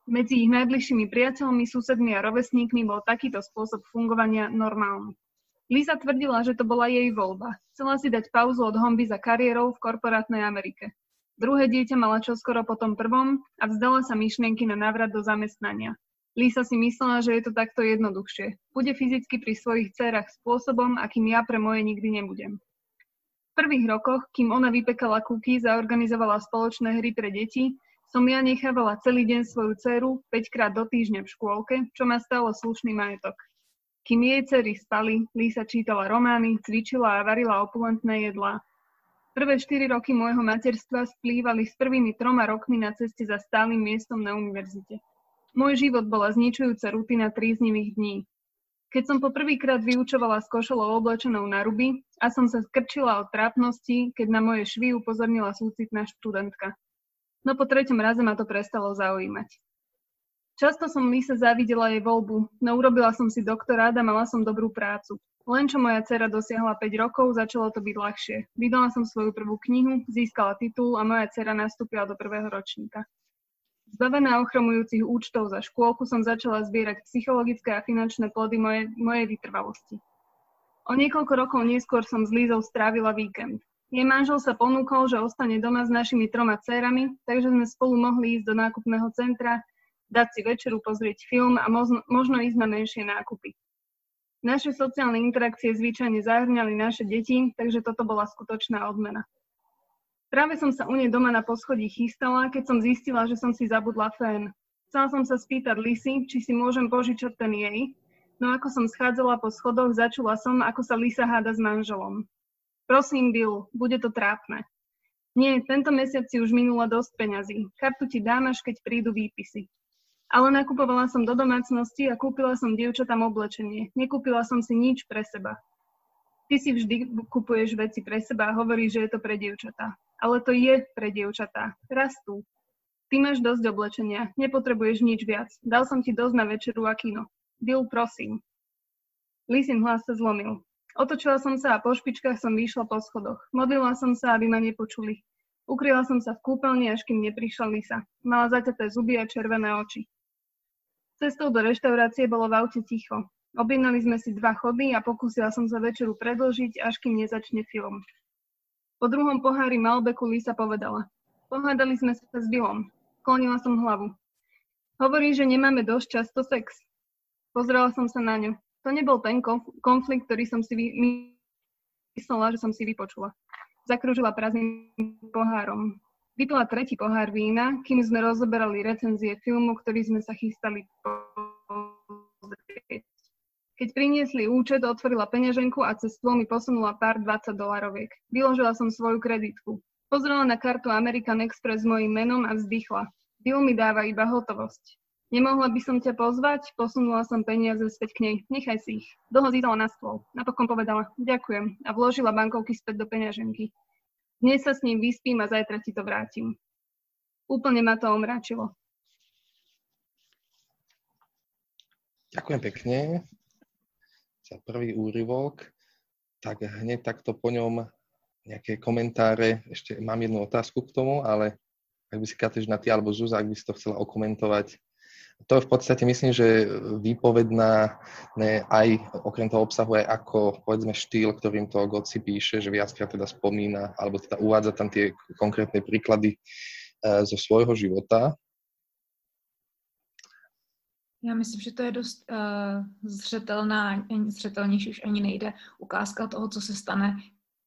medzi ich najbližšími priateľmi, susedmi a rovesníkmi bol takýto spôsob fungovania normálny. Lisa tvrdila, že to bola jej voľba. Chcela si dať pauzu od homby za kariérou v korporátnej Amerike. Druhé dieťa mala čoskoro po tom prvom a vzdala sa myšlienky na návrat do zamestnania. Lisa si myslela, že je to takto jednoduchšie. Bude fyzicky pri svojich dcerách spôsobom, akým ja pre moje nikdy nebudem. V prvých rokoch, kým ona vypekala kuky, zaorganizovala spoločné hry pre deti, som ja nechávala celý deň svoju dceru 5 krát do týždňa v škôlke, čo ma stalo slušný majetok. Kým jej cery spali, Lisa čítala romány, cvičila a varila opulentné jedlá. Prvé 4 roky môjho materstva splývali s prvými troma rokmi na ceste za stálym miestom na univerzite. Môj život bola zničujúca rutina tríznivých dní. Keď som poprvýkrát vyučovala s košelou oblečenou na ruby a som sa skrčila od trápnosti, keď na moje švy upozornila súcitná študentka. No po treťom raze ma to prestalo zaujímať. Často som Lise závidela jej voľbu, no urobila som si doktorát a mala som dobrú prácu. Len čo moja dcera dosiahla 5 rokov, začalo to byť ľahšie. Vydala som svoju prvú knihu, získala titul a moja dcera nastúpila do prvého ročníka. Zbavená ochromujúcich účtov za škôlku som začala zbierať psychologické a finančné plody mojej, mojej vytrvalosti. O niekoľko rokov neskôr som s Lízou strávila víkend. Jej manžel sa ponúkol, že ostane doma s našimi troma dcérami, takže sme spolu mohli ísť do nákupného centra, dať si večeru, pozrieť film a možno, možno ísť na menšie nákupy. Naše sociálne interakcie zvyčajne zahrňali naše deti, takže toto bola skutočná odmena. Práve som sa u nej doma na poschodí chystala, keď som zistila, že som si zabudla fén. Chcela som sa spýtať Lisy, či si môžem požičať ten jej, no ako som schádzala po schodoch, začula som, ako sa Lisa háda s manželom. Prosím, Bill, bude to trápne. Nie, tento mesiac si už minula dosť peňazí. Kartu ti dám, až keď prídu výpisy. Ale nakupovala som do domácnosti a kúpila som dievčatám oblečenie. Nekúpila som si nič pre seba. Ty si vždy kupuješ veci pre seba a hovoríš, že je to pre dievčatá. Ale to je pre dievčatá. Rastú. Ty máš dosť oblečenia, nepotrebuješ nič viac. Dal som ti dosť na večeru a kino. Bill, prosím. Lisin hlas sa zlomil. Otočila som sa a po špičkách som vyšla po schodoch. Modlila som sa, aby ma nepočuli. Ukryla som sa v kúpeľni, až kým neprišla Lisa. Mala zaťaté zuby a červené oči. Cestou do reštaurácie bolo v aute ticho. Objednali sme si dva chody a pokúsila som sa večeru predlžiť, až kým nezačne film. Po druhom pohári Malbeku Lisa povedala. Pohádali sme sa s Billom. Klonila som hlavu. Hovorí, že nemáme dosť často sex. Pozrela som sa na ňu. To nebol ten konflikt, ktorý som si myslela, že som si vypočula. Zakrúžila prázdnym pohárom. Vypila tretí pohár vína, kým sme rozoberali recenzie filmu, ktorý sme sa chystali pozrieť. Keď priniesli účet, otvorila peňaženku a cez mi posunula pár 20 dolaroviek. Vyložila som svoju kreditku. Pozrela na kartu American Express s mojím menom a vzdychla. Bill mi dáva iba hotovosť. Nemohla by som ťa pozvať? Posunula som peniaze späť k nej. Nechaj si ich. Dlho zídala na stôl. Napokon povedala, ďakujem a vložila bankovky späť do peňaženky. Dnes sa s ním vyspím a zajtra ti to vrátim. Úplne ma to omráčilo. Ďakujem pekne za prvý úryvok. Tak hneď takto po ňom nejaké komentáre. Ešte mám jednu otázku k tomu, ale ak by si Katežina, ty alebo Zuzá, ak by si to chcela okomentovať. To v podstate myslím, že výpovedná ne, aj okrem toho obsahu aj ako povedzme štýl, ktorým to Goci píše, že viackrát teda spomína alebo teda uvádza tam tie konkrétne príklady uh, zo svojho života. Já myslím, že to je dost uh, zřetelná, zřetelnější už ani nejde ukázka toho, co se stane,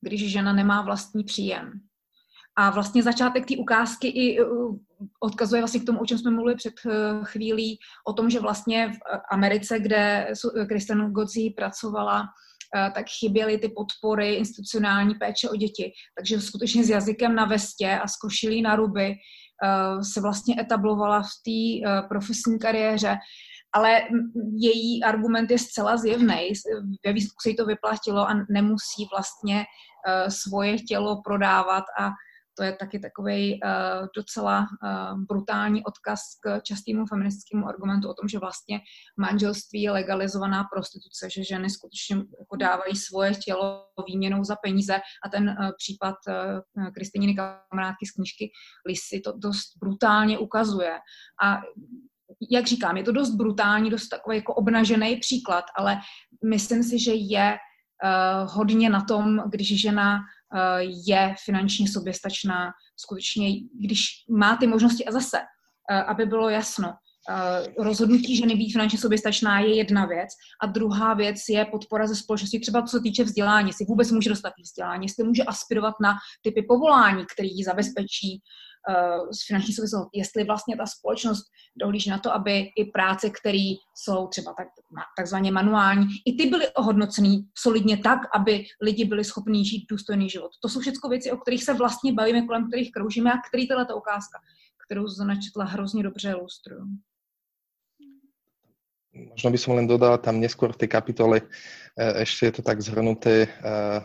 když žena nemá vlastní příjem. A vlastně začátek té ukázky i uh, odkazuje vlastně k tomu, o čem jsme mluvili před uh, chvílí, o tom, že vlastně v Americe, kde Kristen Godzi pracovala, tak chyběly ty podpory institucionální péče o děti. Takže skutečně s jazykem na vestě a s košilí na ruby se vlastně etablovala v té profesní kariéře ale její argument je zcela zjevný. Ve výsledku se jí to vyplatilo a nemusí vlastně svoje tělo prodávat a to je taky takový uh, docela uh, brutální odkaz k častému feministickému argumentu o tom, že vlastně manželství je legalizovaná prostituce, že ženy skutečně jako dávají svoje tělo výměnou za peníze a ten uh, případ uh, Kristýniny kamarádky z knížky Lisy to dost brutálně ukazuje. A jak říkám, je to dost brutální, dost takový jako obnažený příklad, ale myslím si, že je uh, hodně na tom, když žena Eh, je finančně soběstačná, skutečně, když má ty možnosti a zase, eh, aby bylo jasno, eh, rozhodnutí ženy být finančně soběstačná je jedna věc. A druhá věc je podpora ze společnosti, třeba co se týče vzdělání, jestli vůbec může dostat vzdělání, jestli může aspirovat na typy povolání, které ji zabezpečí z eh, finanční souvislost, jestli vlastně ta společnost dohlíží na to, aby i práce, které jsou třeba tak, takzvaně manuální, i ty byly ohodnocený solidně tak, aby lidi byli schopni žít důstojný život. To jsou všechno věci, o kterých se vlastně bavíme, kolem kterých kroužíme a který tato ukázka, kterou Zona četla, hrozně dobře ilustrují. Možno by som len dodala tam neskôr v tej kapitole, eh, ešte je to tak zhrnuté eh,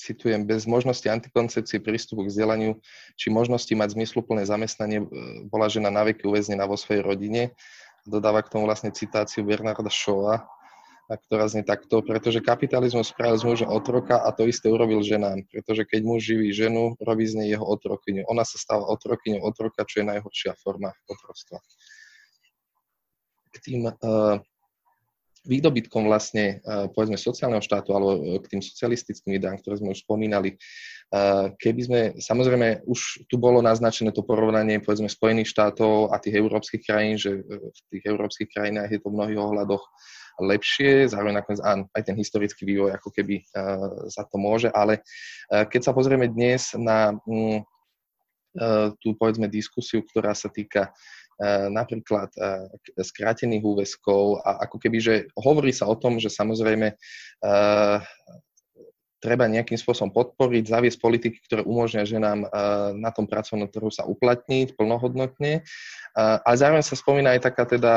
citujem, bez možnosti antikoncepcie, prístupu k vzdelaniu či možnosti mať zmysluplné zamestnanie e, bola žena na veky uväznená vo svojej rodine. Dodáva k tomu vlastne citáciu Bernarda Shawa, ktorá znie takto, pretože kapitalizmus spravil z muža otroka a to isté urobil ženám, pretože keď muž živí ženu, robí z nej jeho otrokyňu. Ona sa stáva otrokyňou otroka, čo je najhoršia forma otroctva. K tým uh, výdobytkom vlastne, eh, povedzme, sociálneho štátu alebo eh, k tým socialistickým ideám, ktoré sme už spomínali, eh, keby sme, samozrejme, už tu bolo naznačené to porovnanie, povedzme, Spojených štátov a tých európskych krajín, že v tých európskych krajinách je to v mnohých ohľadoch lepšie, zároveň nakoniec aj ten historický vývoj ako keby za to môže, ale keď sa pozrieme dnes na mm, tú, povedzme, diskusiu, ktorá sa týka E, napríklad e, skrátených úväzkov a ako keby, že hovorí sa o tom, že samozrejme e, treba nejakým spôsobom podporiť, zaviesť politiky, ktoré umožňujú ženám na tom pracovnom trhu sa uplatniť plnohodnotne. Ale zároveň sa spomína aj taká teda,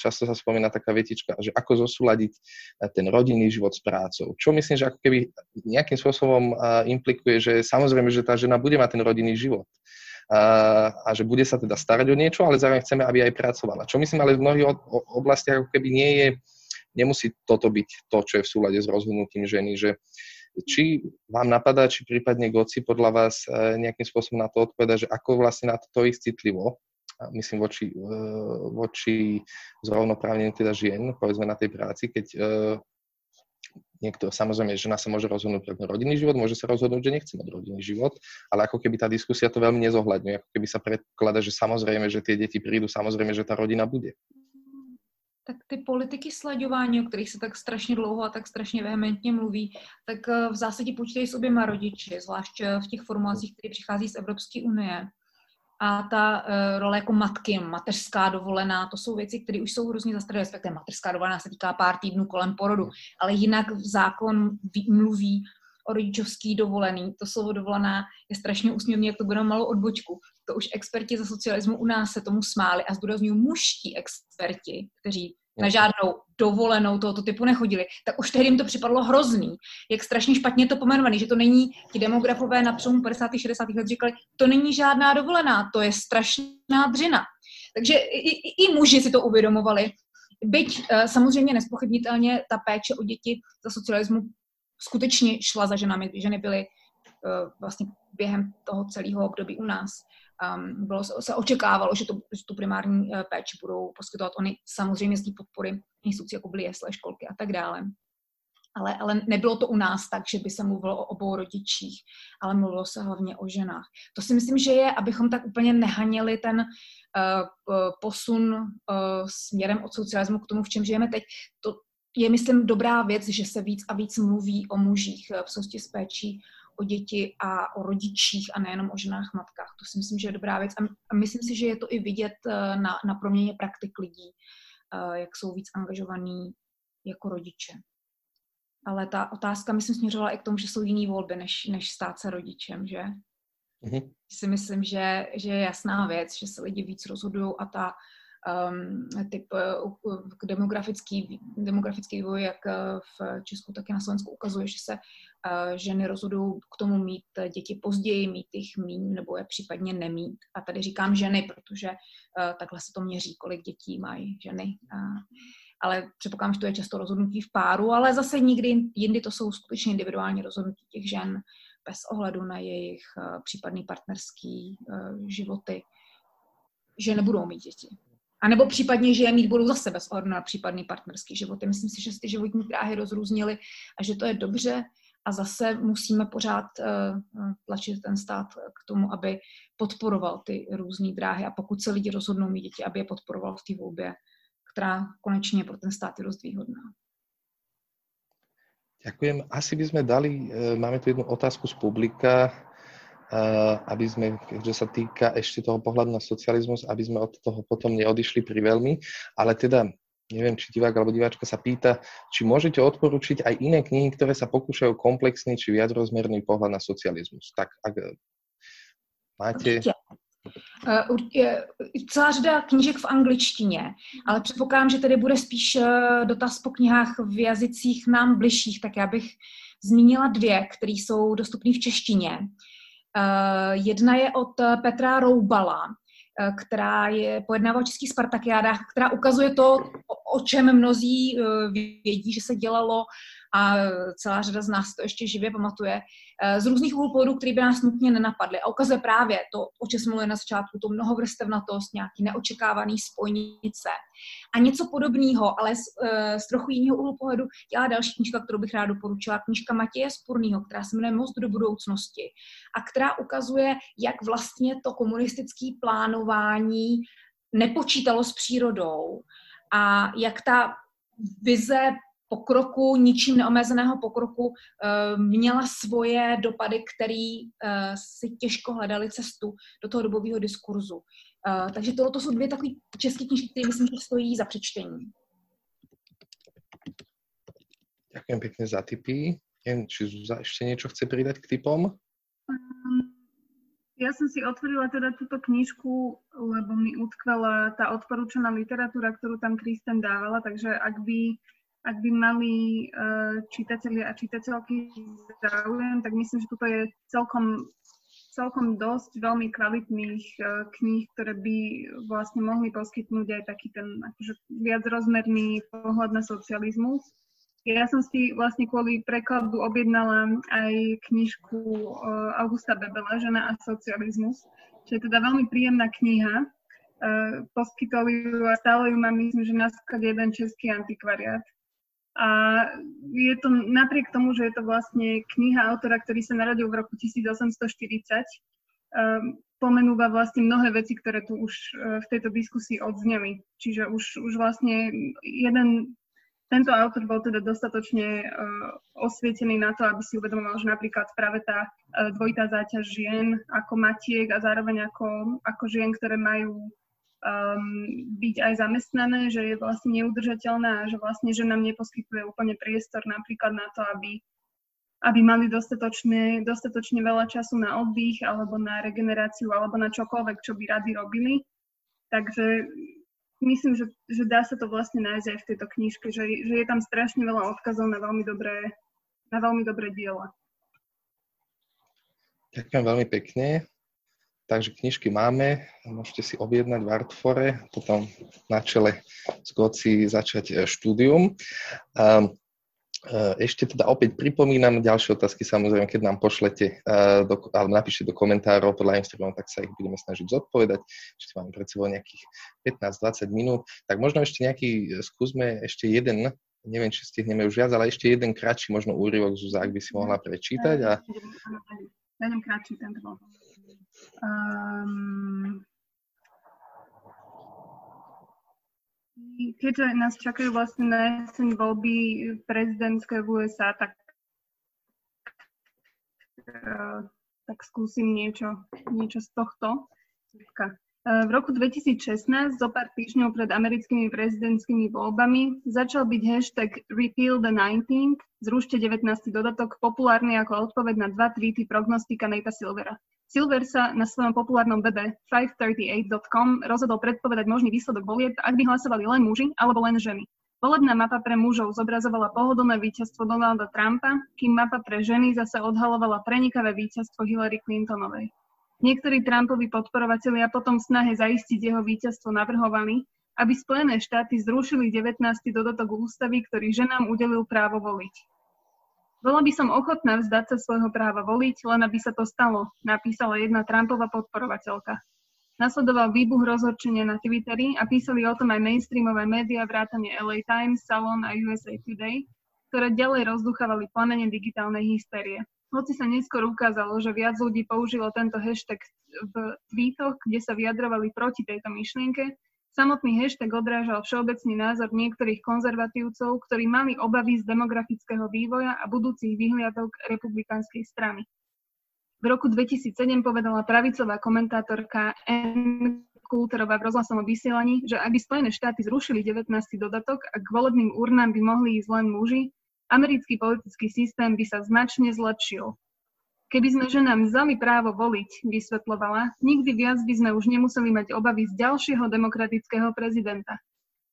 často sa spomína taká vetička, že ako zosúľadiť ten rodinný život s prácou. Čo myslím, že ako keby nejakým spôsobom implikuje, že samozrejme, že tá žena bude mať ten rodinný život a že bude sa teda starať o niečo, ale zároveň chceme, aby aj pracovala. Čo myslím, ale v mnohých oblastiach ako keby nie je, nemusí toto byť to, čo je v súlade s rozhodnutím ženy, že či vám napadá, či prípadne Goci podľa vás e, nejakým spôsobom na to odpoveda, že ako vlastne na to ísť citlivo, myslím voči, e, voči zrovnoprávneniu teda žien, povedzme na tej práci, keď e, niekto, samozrejme, žena sa môže rozhodnúť pre rodinný život, môže sa rozhodnúť, že nechce mať rodinný život, ale ako keby tá diskusia to veľmi nezohľadňuje, ako keby sa predklada, že samozrejme, že tie deti prídu, samozrejme, že tá rodina bude. Tak ty politiky sledování, o kterých se tak strašně dlouho a tak strašně vehementně mluví, tak eh, v zásadě počítají s oběma rodiči, zvlášť eh, v těch formulacích, které přichází z Evropské unie a ta uh, role jako matky, mateřská dovolená, to jsou věci, které už jsou hrozně zastaralé, respektive mateřská dovolená se týká pár týdnů kolem porodu, ale jinak zákon mluví o rodičovský dovolený. To slovo dovolená je strašně úsměvný, jak to bude malou odbočku. To už experti za socialismu u nás se tomu smáli a zdůraznuju mužští experti, kteří na žádnou dovolenou tohoto typu nechodili, tak už tehdy jim to připadlo hrozný, jak strašně špatně to pomenovaný, že to není, ti demografové na přelomu 50. 60. let říkali, to není žádná dovolená, to je strašná dřina. Takže i, i, i muži si to uvědomovali. Byť eh, samozřejmě nespochybnitelně ta péče o děti za socialismu skutečně šla za ženami, ženy byly uh, vlastně během toho celého období u nás um, bylo, se očekávalo, že, to, že tu primární uh, péči budou poskytovat oni samozřejmě z té podpory institucí, jako byly jesle, školky a tak dále. Ale, ale nebylo to u nás tak, že by se mluvilo o obou rodičích, ale mluvilo se hlavně o ženách. To si myslím, že je, abychom tak úplně nehanili ten uh, posun uh, směrem od socialismu k tomu, v čem žijeme teď. To je, myslím, dobrá věc, že se víc a víc mluví o mužích v sousti s péčí o děti a o rodičích a nejenom o ženách, matkách. To si myslím, že je dobrá věc a myslím si, že je to i vidět eh, na, na proměně praktik lidí, eh, jak jsou víc angažovaní jako rodiče. Ale ta otázka, myslím, směřovala i k tomu, že jsou jiný volby, než, než stát se rodičem, že? Mm-hmm. Si myslím, že, že je jasná věc, že se lidi víc rozhodují a ta um, typ uh, demografický, demografický vývoj, jak uh, v Česku, tak i na Slovensku ukazuje, že se uh, ženy rozhodují k tomu mít děti později, mít jich míň nebo je případně nemít. A tady říkám ženy, protože uh, takhle se to měří, kolik dětí mají ženy. Uh, ale předpokládám, že to je často rozhodnutí v páru, ale zase nikdy jindy to jsou skutečně individuální rozhodnutí těch žen bez ohledu na jejich uh, případný partnerský uh, životy, že nebudou mít děti. A nebo případně, že je mít budou zase bez ohledu na případný partnerský život. Myslím si, že ty životní dráhy rozrůznily a že to je dobře a zase musíme pořád uh, tlačit ten stát k tomu, aby podporoval ty různé dráhy a pokud se lidi rozhodnou mít děti, aby je podporoval v té volbě, která konečně pro ten stát je dost výhodná. Ďakujem. Asi by sme dali, e, máme tu jednu otázku z publika, aby sme, keďže sa týka ešte toho pohľadu na socializmus, aby sme od toho potom neodišli pri veľmi, ale teda neviem, či divák alebo diváčka sa pýta, či môžete odporučiť aj iné knihy, ktoré sa pokúšajú komplexný či viacrozmerný pohľad na socialismus. Tak ak máte... Určitě. Uh, celá řada knížek v angličtině, ale předpokládám, že tady bude spíš uh, dotaz po knihách v jazycích nám bližších, tak já bych zmínila dvě, které jsou dostupné v češtině. Eh, jedna je od eh, Petra Roubala, eh, která je pojednává o českých Spartakiádách, která ukazuje to, o čem mnozí vědí, že se dělalo a celá řada z nás to ještě živě pamatuje, z různých úhlů který by nás nutně nenapadly. A ukazuje právě to, o čem jsme mluvili na začátku, to mnohovrstevnatost, nějaký neočekávaný spojnice. A něco podobného, ale z, z trochu jiného úhlu pohledu dělá další knižka, kterou bych ráda doporučila, knižka Matěje Spurnýho, která se jmenuje Most do budoucnosti a která ukazuje, jak vlastně to komunistické plánování nepočítalo s přírodou a jak ta vize pokroku, ničím neomezeného pokroku, eh, měla svoje dopady, který eh, si těžko hledali cestu do toho dobového diskurzu. Eh, takže tohle to jsou dvě takové české knižky, které myslím, že stojí za přečtení. Ďakujem pekne za tipy. Neviem, či Zuzá ešte niečo chce pridať k typom? Um, ja som si otvorila teda túto knižku, lebo mi utkvala tá odporúčaná literatúra, ktorú tam Kristen dávala, takže ak by, ak by mali uh, čitatelia a čitateľky záujem, tak myslím, že toto je celkom celkom dosť veľmi kvalitných uh, kníh, ktoré by vlastne mohli poskytnúť aj taký ten akože viac rozmerný pohľad na socializmus. Ja som si vlastne kvôli prekladu objednala aj knižku uh, Augusta Bebela, Žena a socializmus, čo je teda veľmi príjemná kniha. Uh, poskytol ju a stále ju mám, myslím, že na jeden český antikvariát. A je to napriek tomu, že je to vlastne kniha autora, ktorý sa narodil v roku 1840, um, pomenúva vlastne mnohé veci, ktoré tu už uh, v tejto diskusii odzneli. Čiže už, už vlastne jeden, tento autor bol teda dostatočne uh, osvietený na to, aby si uvedomoval, že napríklad práve tá uh, dvojitá záťaž žien ako matiek a zároveň ako, ako žien, ktoré majú um, byť aj zamestnané, že je vlastne neudržateľná a že vlastne že nám neposkytuje úplne priestor napríklad na to, aby, aby mali dostatočne, dostatočne veľa času na oddych alebo na regeneráciu alebo na čokoľvek, čo by rady robili. Takže myslím, že, že dá sa to vlastne nájsť aj v tejto knižke, že, že je tam strašne veľa odkazov na veľmi dobré, na veľmi dobré diela. Ďakujem veľmi pekne. Takže knižky máme, môžete si objednať v Artfore, potom na čele z Goci začať e, štúdium. E, ešte teda opäť pripomínam, ďalšie otázky samozrejme, keď nám pošlete e, do, alebo napíšte do komentárov podľa Instagramu, tak sa ich budeme snažiť zodpovedať. Ešte máme pred sebou nejakých 15-20 minút. Tak možno ešte nejaký, skúsme ešte jeden, neviem, či stihneme už viac, ale ešte jeden kratší možno úryvok, Zuzá, ak by si mohla prečítať. A... Dajme kratší tento bol. Um, keďže nás čakajú vlastne na jeseň voľby prezidentské v USA, tak, uh, tak skúsim niečo, niečo z tohto. V roku 2016, zo pár týždňov pred americkými prezidentskými voľbami, začal byť hashtag Repeal the 19, zrušte 19. dodatok, populárny ako odpoveď na dva tweety prognostika Nate'a Silvera. Silver sa na svojom populárnom webe 538.com rozhodol predpovedať možný výsledok volieb, ak by hlasovali len muži alebo len ženy. Volebná mapa pre mužov zobrazovala pohodlné víťazstvo Donalda Trumpa, kým mapa pre ženy zase odhalovala prenikavé víťazstvo Hillary Clintonovej. Niektorí Trumpovi podporovatelia potom v snahe zaistiť jeho víťazstvo navrhovali, aby Spojené štáty zrušili 19. dodatok ústavy, ktorý ženám udelil právo voliť. Bola by som ochotná vzdať sa svojho práva voliť, len aby sa to stalo, napísala jedna Trumpova podporovateľka. Nasledoval výbuch rozhorčenia na Twitteri a písali o tom aj mainstreamové médiá vrátane LA Times, Salon a USA Today, ktoré ďalej rozduchávali plamene digitálnej hystérie. Hoci sa neskôr ukázalo, že viac ľudí použilo tento hashtag v tweetoch, kde sa vyjadrovali proti tejto myšlienke, Samotný hashtag odrážal všeobecný názor niektorých konzervatívcov, ktorí mali obavy z demografického vývoja a budúcich vyhliadok republikánskej strany. V roku 2007 povedala pravicová komentátorka N. Kulterová v rozhlasovom vysielaní, že ak by Spojené štáty zrušili 19. dodatok a k volebným urnám by mohli ísť len muži, americký politický systém by sa značne zlepšil. Keby sme ženám vzali právo voliť, vysvetlovala, nikdy viac by sme už nemuseli mať obavy z ďalšieho demokratického prezidenta.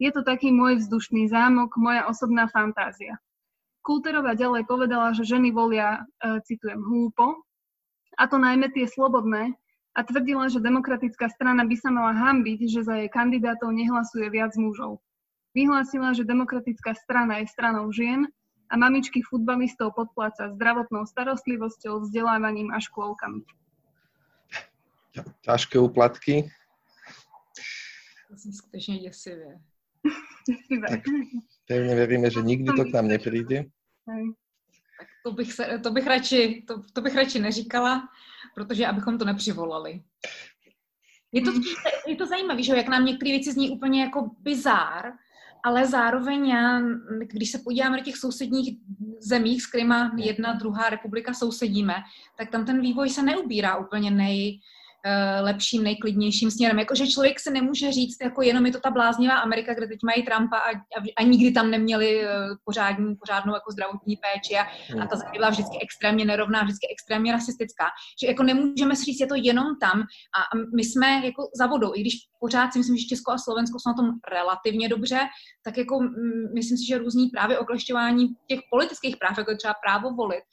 Je to taký môj vzdušný zámok, moja osobná fantázia. Kulterová ďalej povedala, že ženy volia, e, citujem, hlúpo, a to najmä tie slobodné, a tvrdila, že demokratická strana by sa mala hambiť, že za jej kandidátov nehlasuje viac mužov. Vyhlásila, že demokratická strana je stranou žien a mamičky futbalistov podpláca zdravotnou starostlivosťou, vzdelávaním a škôlkami. Ťažké úplatky. To som skutočne desivé. tak pevne veríme, že nikdy to k nám nepríde. Tak to bych, se, to bych, radši, to, to bych radši neříkala, protože abychom to nepřivolali. Je to, je to zajímavé, že jak nám některé věci zní úplně jako bizár, ale zároveň já, když se podíváme do těch sousedních zemích, s kterými jedna, druhá republika sousedíme, tak tam ten vývoj se neubírá úplně nej, lepším, nejklidnějším směrem. Jakože člověk se nemůže říct, jako jenom je to ta bláznivá Amerika, kde teď mají Trumpa a, a, a nikdy tam neměli uh, pořádní, pořádnou jako zdravotní péči a, a ta země byla vždycky extrémně nerovná, vždycky extrémně rasistická. Že jako nemůžeme si říct, je to jenom tam a, a my jsme jako za vodou, i když pořád si myslím, že Česko a Slovensko jsou na tom relativně dobře, tak jako myslím si, že různý právě oklešťování těch politických práv, jako třeba právo volit,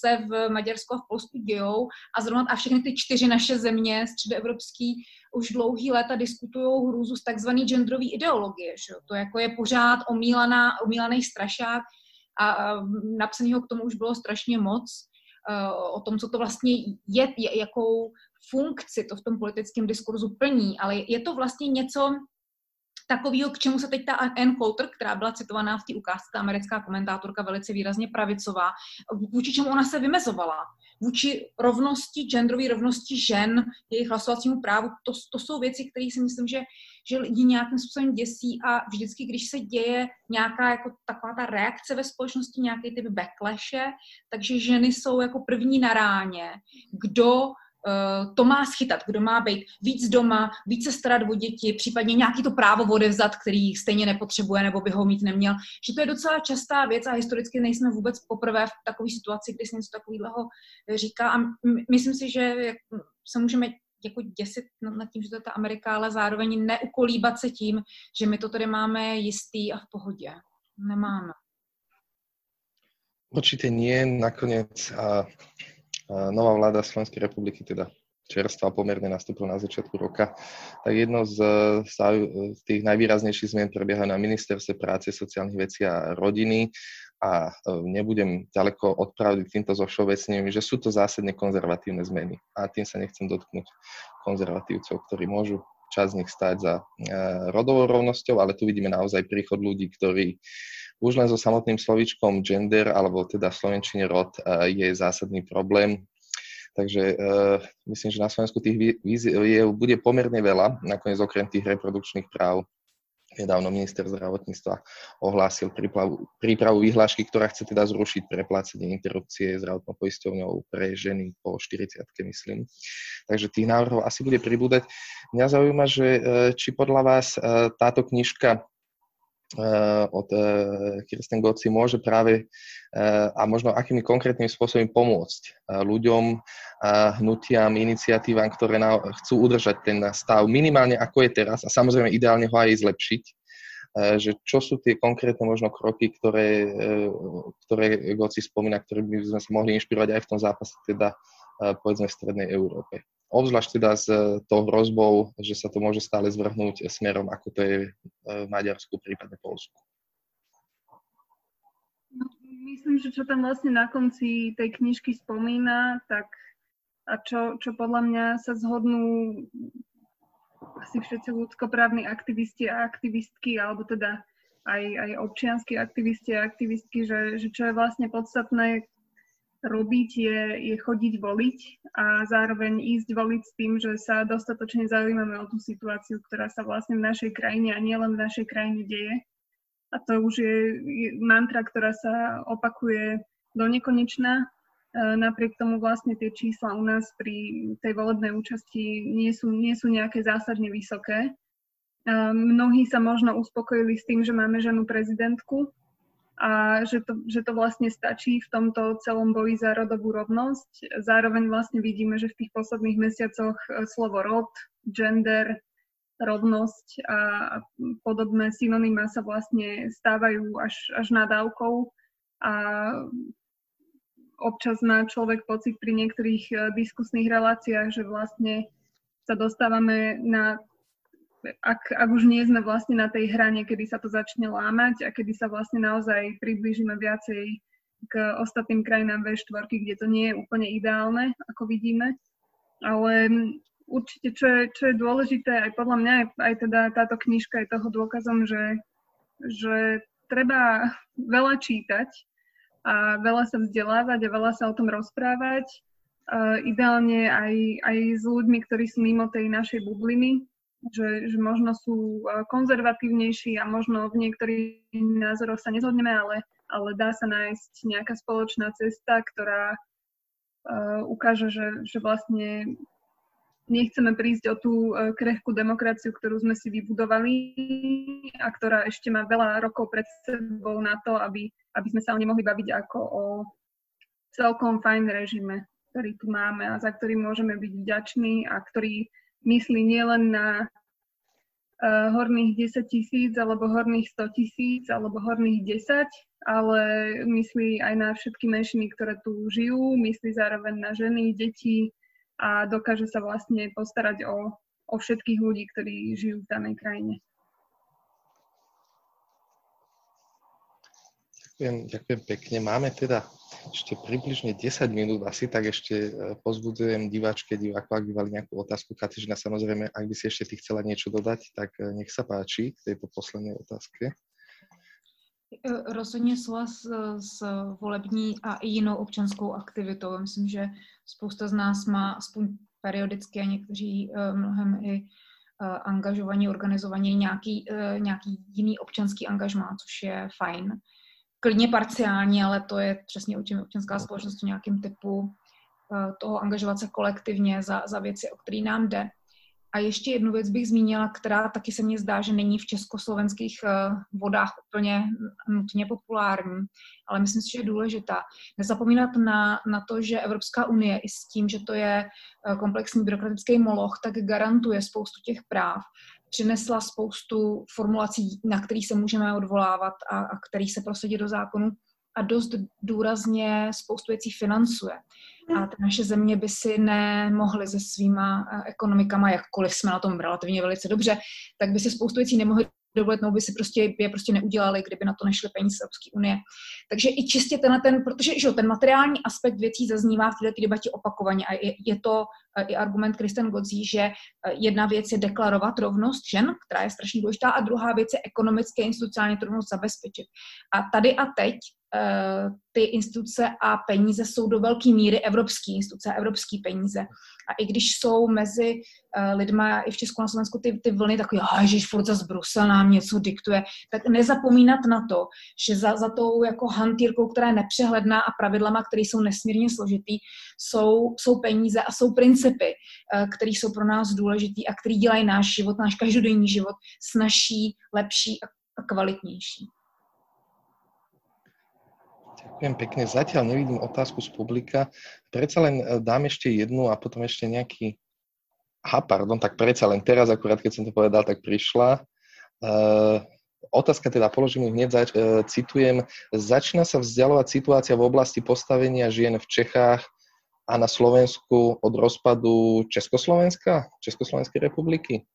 se v Maďarsku a v Polsku dějou a zrovna a všechny ty čtyři naše země středoevropský už dlouhý léta diskutují hrůzu z takzvaný genderový ideologie. Že? To jako je pořád omílaná, omílaný strašák a, a napsanýho k tomu už bylo strašně moc uh, o tom, co to vlastně je, jakou funkci to v tom politickém diskurzu plní, ale je to vlastně něco, takového, k čemu se teď ta Ann Coulter, která byla citovaná v té ukázce, ta americká komentátorka velice výrazně pravicová, vůči čemu ona se vymezovala. Vůči rovnosti, genderové rovnosti žen, jejich hlasovacímu právu, to, to jsou věci, které si myslím, že, že lidi nějakým způsobem děsí a vždycky, když se děje nějaká jako taková ta reakce ve společnosti, nějaký typ backlashe, takže ženy jsou jako první na ráně, kdo to má schytat, kdo má být víc doma, více starat o děti, případně nějaký to právo odevzat, který stejně nepotřebuje nebo by ho mít neměl. Že to je docela častá věc a historicky nejsme vůbec poprvé v takové situaci, kdy se něco takového říká a myslím si, že se můžeme jako děsit nad tím, že to je ta Amerika, ale zároveň neukolíbat se tím, že my to tady máme jistý a v pohodě. Nemáme. Určite nie. Nakoniec a nová vláda Slovenskej republiky, teda čerstva pomerne nastúpila na začiatku roka, tak jedno z, z tých najvýraznejších zmien prebieha na ministerstve práce, sociálnych vecí a rodiny. A e, nebudem ďaleko od pravdy týmto všeobecným, že sú to zásadne konzervatívne zmeny. A tým sa nechcem dotknúť konzervatívcov, ktorí môžu čas z nich stať za e, rodovou rovnosťou, ale tu vidíme naozaj príchod ľudí, ktorí už len so samotným slovičkom gender, alebo teda v slovenčine rod, eh, je zásadný problém. Takže uh, myslím, že na Slovensku tých víziev bude pomerne veľa, nakoniec okrem tých reprodukčných práv. Nedávno minister zdravotníctva ohlásil prípravu, prípravu vyhlášky, ktorá chce teda zrušiť preplácenie interrupcie zdravotnou poisťovňou pre ženy po 40 myslím. Takže tých návrhov asi bude pribúdať. Mňa zaujíma, že či podľa vás táto knižka od eh, Kirsten Goci môže práve eh, a možno akými konkrétnymi spôsobmi pomôcť ľuďom, hnutiam, iniciatívam, ktoré chcú udržať ten stav minimálne ako je teraz a samozrejme ideálne ho aj zlepšiť, že čo sú tie konkrétne možno kroky, ktoré, ktoré Goci spomína, ktoré by sme sa mohli inšpirovať aj v tom zápase, teda povedzme v Strednej Európe obzvlášť teda s e, tou hrozbou, že sa to môže stále zvrhnúť smerom, ako to je e, v Maďarsku, prípadne Polsku. No, myslím, že čo tam vlastne na konci tej knižky spomína, tak a čo, čo podľa mňa sa zhodnú asi všetci ľudskoprávni aktivisti a aktivistky, alebo teda aj, aj občianskí aktivisti a aktivistky, že, že čo je vlastne podstatné, robiť je, je chodiť voliť a zároveň ísť voliť s tým, že sa dostatočne zaujímame o tú situáciu, ktorá sa vlastne v našej krajine a nielen v našej krajine deje. A to už je, mantra, ktorá sa opakuje do nekonečna. E, napriek tomu vlastne tie čísla u nás pri tej volebnej účasti nie sú, nie sú nejaké zásadne vysoké. E, mnohí sa možno uspokojili s tým, že máme ženu prezidentku, a že to, že to vlastne stačí v tomto celom boji za rodovú rovnosť. Zároveň vlastne vidíme, že v tých posledných mesiacoch e, slovo rod, gender, rovnosť a podobné synonyma sa vlastne stávajú až, až nadávkou a občas má človek pocit pri niektorých e, diskusných reláciách, že vlastne sa dostávame na ak, ak už nie sme vlastne na tej hrane, kedy sa to začne lámať a kedy sa vlastne naozaj priblížime viacej k ostatným krajinám V4, kde to nie je úplne ideálne, ako vidíme. Ale určite, čo je, čo je dôležité, aj podľa mňa, aj teda táto knižka je toho dôkazom, že, že treba veľa čítať a veľa sa vzdelávať a veľa sa o tom rozprávať. Uh, ideálne aj, aj s ľuďmi, ktorí sú mimo tej našej bubliny, že, že možno sú e, konzervatívnejší a možno v niektorých názoroch sa nezhodneme, ale, ale dá sa nájsť nejaká spoločná cesta, ktorá uh, ukáže, že, že vlastne nechceme prísť o tú e, krehkú demokraciu, ktorú sme si vybudovali a ktorá ešte má veľa rokov pred sebou na to, aby, aby sme sa o nej mohli baviť ako o celkom fajn režime, ktorý tu máme a za ktorý môžeme byť vďační a ktorý myslí nielen na uh, horných 10 tisíc alebo horných 100 tisíc alebo horných 10, ale myslí aj na všetky menšiny, ktoré tu žijú, myslí zároveň na ženy, deti, a dokáže sa vlastne postarať o, o všetkých ľudí, ktorí žijú v danej krajine. Ďakujem, ďakujem pekne. Máme teda ešte približne 10 minút asi, tak ešte e, pozbudzujem diváčke, divákov, ak by mali nejakú otázku. Katežina, samozrejme, ak by si ešte ty chcela niečo dodať, tak e, nech sa páči k tejto poslednej otázke. E, rozhodně souhlas s volební a i jinou občanskou aktivitou. Myslím, že spousta z nás má aspoň periodicky a někteří mnohem i angažovaní, organizovaní nějaký, nějaký jiný občanský angažmá, což je fajn. Klidně parciální, ale to je přesně o čem občanská společnost o nějakým typu toho angažovat se kolektivně za, za věci, o které nám jde. A ještě jednu věc bych zmínila, která taky se mně zdá, že není v československých eh, vodách úplně nutně populární, ale myslím si, že je důležitá. Nezapomínat na, na to, že Evropská unie i s tím, že to je eh, komplexní byrokratický moloch, tak garantuje spoustu těch práv. Přinesla spoustu formulací, na kterých se můžeme odvolávat a, a kterých se prosadí do zákonu a dost důrazně spoustu věcí financuje. A hmm. ty naše země by si nemohly se svýma eh, ekonomikama, jakkoliv jsme na tom relativně velice dobře, tak by si spoustu věcí nemohli dovolit, no by si prostě, je prostě neudělali, kdyby na to nešly peníze Evropské unie. Takže i čistě tenhle ten, protože že ten materiální aspekt věcí zaznívá v této debatě opakovaně a je, je to eh, i argument Kristen Godzí, že eh, jedna věc je deklarovat rovnost žen, která je strašně důležitá, a druhá věc je ekonomické institucionální rovnost zabezpečit. A tady a teď ty instituce a peníze jsou do velké míry evropské instituce a peníze. A i když jsou mezi uh, lidma i v Česku na Slovensku ty, ty vlny takové, že furt zase Brusel nám něco diktuje, tak nezapomínat na to, že za, za tou jako hantýrkou, která je nepřehledná a pravidlama, které jsou nesmírně složitý, jsou, jsou peníze a jsou principy, uh, které jsou pro nás důležitý a které dělají náš život, náš každodenní život snažší, lepší a kvalitnější. Ďakujem pekne. Zatiaľ nevidím otázku z publika. Predsa len e, dám ešte jednu a potom ešte nejaký... Aha, pardon, tak predsa len teraz, akurát keď som to povedal, tak prišla. Uh, otázka teda položím hneď, zač- uh, citujem. Začína sa vzdialovať situácia v oblasti postavenia žien v Čechách a na Slovensku od rozpadu Československa, Československej republiky?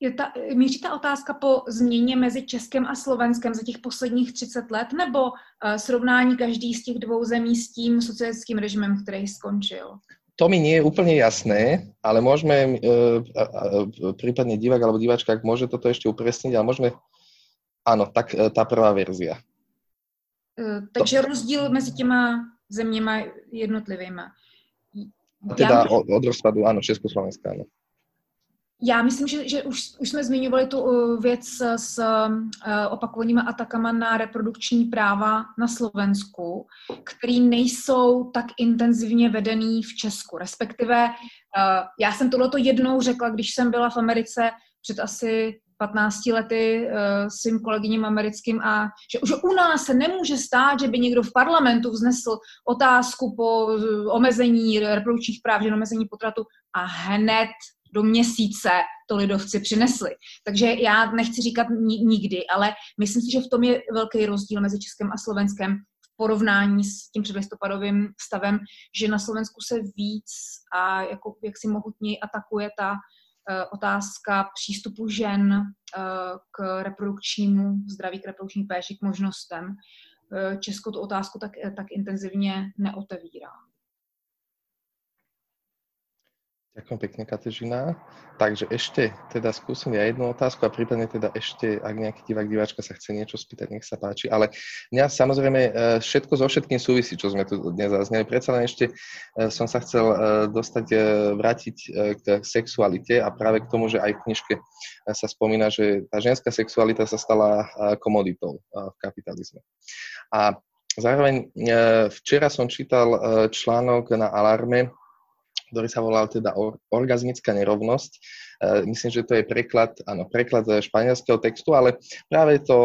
Je ta, míří ta otázka po změně mezi Českem a Slovenskem za těch posledních 30 let, nebo uh, srovnání každý z těch dvou zemí s tím socialistickým režimem, který skončil? To mi nie je úplne jasné, ale môžeme, uh, uh, prípadne divák alebo diváčka, ak môže toto ešte upresniť, ale môžeme, áno, tak uh, tá prvá verzia. Takže to... rozdíl mezi těma zeměma jednotlivými. Teda od, od rozpadu, áno, Československa, áno. Já myslím, že, že už, už jsme zmiňovali tu uh, věc s uh, opakovanými atakama na reprodukční práva na Slovensku, který nejsou tak intenzivně vedený v Česku. Respektive uh, já jsem tohleto jednou řekla, když jsem byla v Americe před asi 15 lety uh, svým kolegyním americkým a že už u nás se nemůže stát, že by někdo v parlamentu vznesl otázku po omezení reprodukčních práv, že omezení potratu a hned do měsíce to lidovci přinesli. Takže já nechci říkat nikdy, ale myslím si, že v tom je velký rozdíl mezi Českem a Slovenskem v porovnání s tím předlistopadovým stavem, že na Slovensku se víc a jako, jak si mohutněji atakuje ta uh, otázka přístupu žen uh, k reprodukčnímu zdraví, k reprodukční péči, k možnostem. Uh, Česko tu otázku tak, tak intenzivně neotevírá. Ďakujem pekne, Katežina. Takže ešte teda skúsim ja jednu otázku a prípadne teda ešte, ak nejaký divák, diváčka sa chce niečo spýtať, nech sa páči. Ale mňa samozrejme e, všetko so všetkým súvisí, čo sme tu dnes zazneli. Predsa len ešte e, som sa chcel e, dostať, vrátiť k sexualite a práve k tomu, že aj v knižke sa spomína, že tá ženská sexualita sa stala komoditou v kapitalizme. A zároveň včera som čítal článok na Alarme, ktorý sa volal teda Orgazmická nerovnosť. Myslím, že to je preklad, áno, preklad španielského textu, ale práve to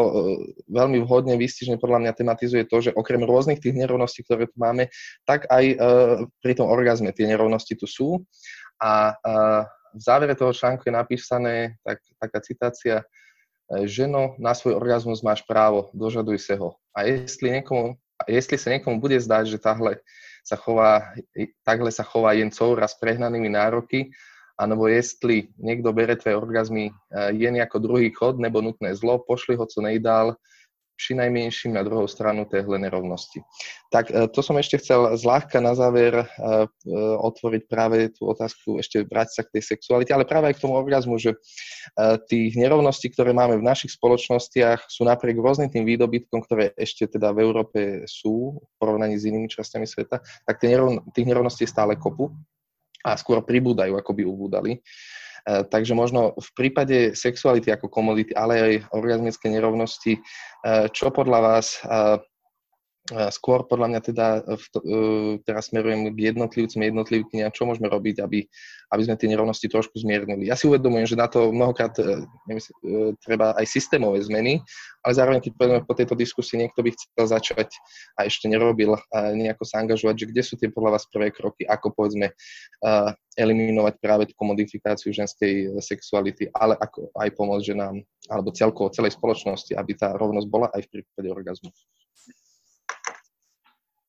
veľmi vhodne výstižne podľa mňa tematizuje to, že okrem rôznych tých nerovností, ktoré tu máme, tak aj pri tom orgazme tie nerovnosti tu sú. A v závere toho článku je napísané tak, taká citácia, ženo, na svoj orgazmus máš právo, dožaduj sa ho. A jestli, niekomu, jestli sa niekomu bude zdať, že tahle sa chová, takhle sa chová jen coura s prehnanými nároky, alebo jestli niekto bere tvoje orgazmy eh, jen ako druhý chod nebo nutné zlo, pošli ho co nejdál, najmenším na druhou stranu téhle nerovnosti. Tak e, to som ešte chcel zľahka na záver e, e, otvoriť práve tú otázku, ešte vrátiť sa k tej sexualite, ale práve aj k tomu orgazmu, že tých nerovností, ktoré máme v našich spoločnostiach, sú napriek rôznym tým výdobytkom, ktoré ešte teda v Európe sú v porovnaní s inými časťami sveta, tak tých nerovností je stále kopu a skôr pribúdajú, ako by ubúdali. Eh, takže možno v prípade sexuality ako komodity, ale aj orgazmické nerovnosti, eh, čo podľa vás eh, skôr podľa mňa teda teraz smerujem k jednotlivcom, jednotlivkyniam, čo môžeme robiť, aby, aby sme tie nerovnosti trošku zmiernili. Ja si uvedomujem, že na to mnohokrát neviem, treba aj systémové zmeny, ale zároveň, keď povieme po tejto diskusii, niekto by chcel začať a ešte nerobil a nejako sa angažovať, že kde sú tie podľa vás prvé kroky, ako povedzme eliminovať práve tú komodifikáciu ženskej sexuality, ale ako aj pomôcť ženám alebo celkovo celej spoločnosti, aby tá rovnosť bola aj v prípade orgazmu.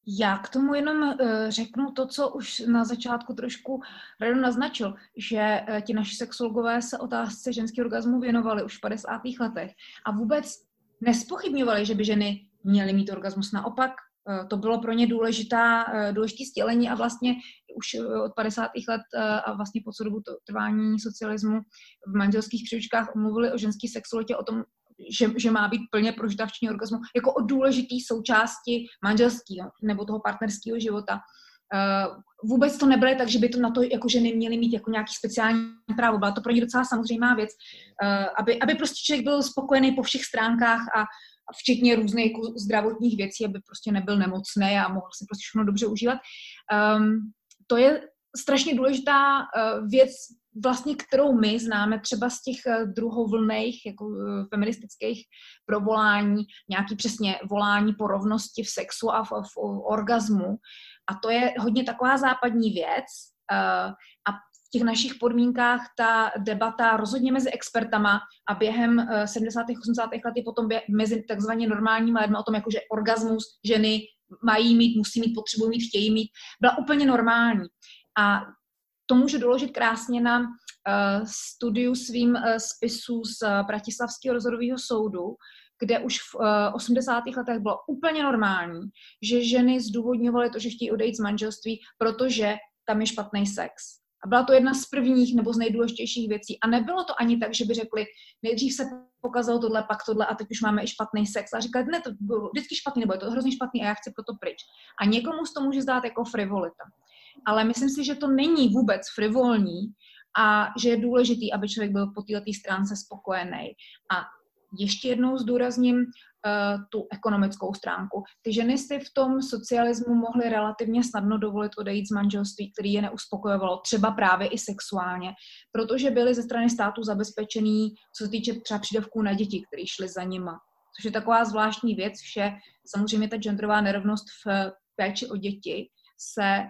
Já k tomu jenom uh, řeknu to, co už na začátku trošku Rado naznačil, že uh, ti naši sexologové se otázce ženského orgazmu věnovali už v 50. letech a vůbec nespochybňovali, že by ženy měly mít orgasmus. Naopak uh, to bylo pro ně důležitá, důležitý stělení a vlastně už od 50. let a vlastně po dobu trvání socialismu v manželských příručkách mluvili o ženské sexualitě, o tom, že, že má být plně prožitavční orgasmu, jako o důležitý součásti manželského nebo toho partnerského života. Uh, vůbec to nebylo tak, že by to na to jako ženy měly mít jako nějaký speciální právo. Byla to pro ně docela samozřejmá věc, uh, aby, aby prostě člověk byl spokojený po všech stránkách a, včetně různých zdravotních věcí, aby prostě nebyl nemocný a mohl si prostě všechno dobře užívat. Um, to je strašně důležitá uh, věc vlastně kterou my známe třeba z těch eh, druhovlných jako eh, feministických provolání, nějaký přesně volání po rovnosti v sexu a v, v orgazmu. A to je hodně taková západní věc. Eh, a v těch našich podmínkách ta debata rozhodně mezi expertama a během 70. 80. let je potom mezi takzvaně normálními lidmi o tom, jako že orgasmus ženy mají mít, musí mít, potřebují mít, chtějí mít, byla úplně normální. A to můžu doložit krásně na uh, studiu svým uh, spisu z uh, Bratislavského rozhodového soudu, kde už v uh, 80. letech bylo úplně normální, že ženy zdůvodňovaly to, že chtějí odejít z manželství, protože tam je špatný sex. A byla to jedna z prvních nebo z nejdůležitějších věcí. A nebylo to ani tak, že by řekli, nejdřív se pokazalo tohle, pak tohle a teď už máme i špatný sex. A říkali, ne, to bylo vždycky špatný, nebo je to hrozně špatný a já chci proto pryč. A někomu z to může zdát jako frivolita ale myslím si, že to není vůbec frivolní a že je důležitý, aby člověk byl po této stránce spokojený. A ještě jednou zdůrazním uh, tu ekonomickou stránku. Ty ženy si v tom socialismu mohly relativně snadno dovolit odejít z manželství, který je neuspokojovalo, třeba právě i sexuálně, protože byly ze strany státu zabezpečený, co se týče třeba přídavků na děti, které šly za nima. Což je taková zvláštní věc, že samozřejmě ta genderová nerovnost v péči o děti se eh,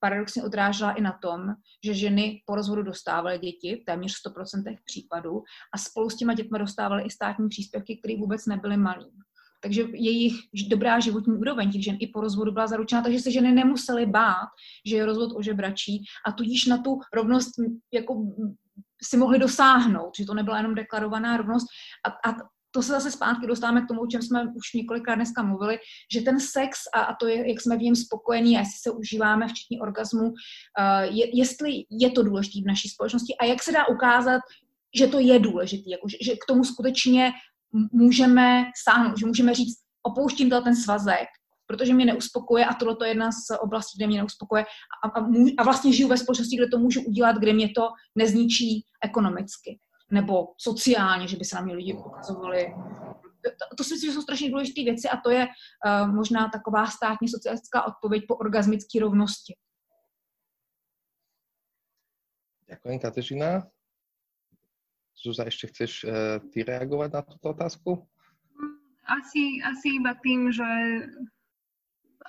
paradoxně odrážela i na tom, že ženy po rozvodu dostávaly děti v téměř 100% případů a spolu s těma dětmi dostávaly i státní příspěvky, které vůbec nebyly malé. Takže jejich dobrá životní úroveň těch žen i po rozvodu byla zaručena, takže se ženy nemusely bát, že je rozvod ožebračí a tudíž na tu rovnost jako si mohli dosáhnout, že to nebyla jenom deklarovaná rovnost a, a to se zase zpátky dostáváme k tomu, o čem jsme už několikrát dneska mluvili, že ten sex a, a to, je, jak jsme v něm spokojení a jestli se užíváme, včetně orgasmu, uh, je, jestli je to důležité v naší společnosti a jak se dá ukázat, že to je důležité, jako, že, že k tomu skutečně můžeme sáhnout, že můžeme říct, opouštím to ten svazek, protože mě neuspokuje a tohle je jedna z oblastí, kde mě neuspokuje a, a, a vlastně žiju ve společnosti, kde to můžu udělat, kde mě to nezničí ekonomicky nebo sociálně, že by se na mě lidi ukazovali. To, to si myslím, že jsou strašně důležité věci a to je uh, možná taková státní socialistická odpověď po orgasmické rovnosti. Ďakujem, Katežina. Zúza, ešte chceš uh, ty reagovať na túto otázku? Asi, asi iba tým, že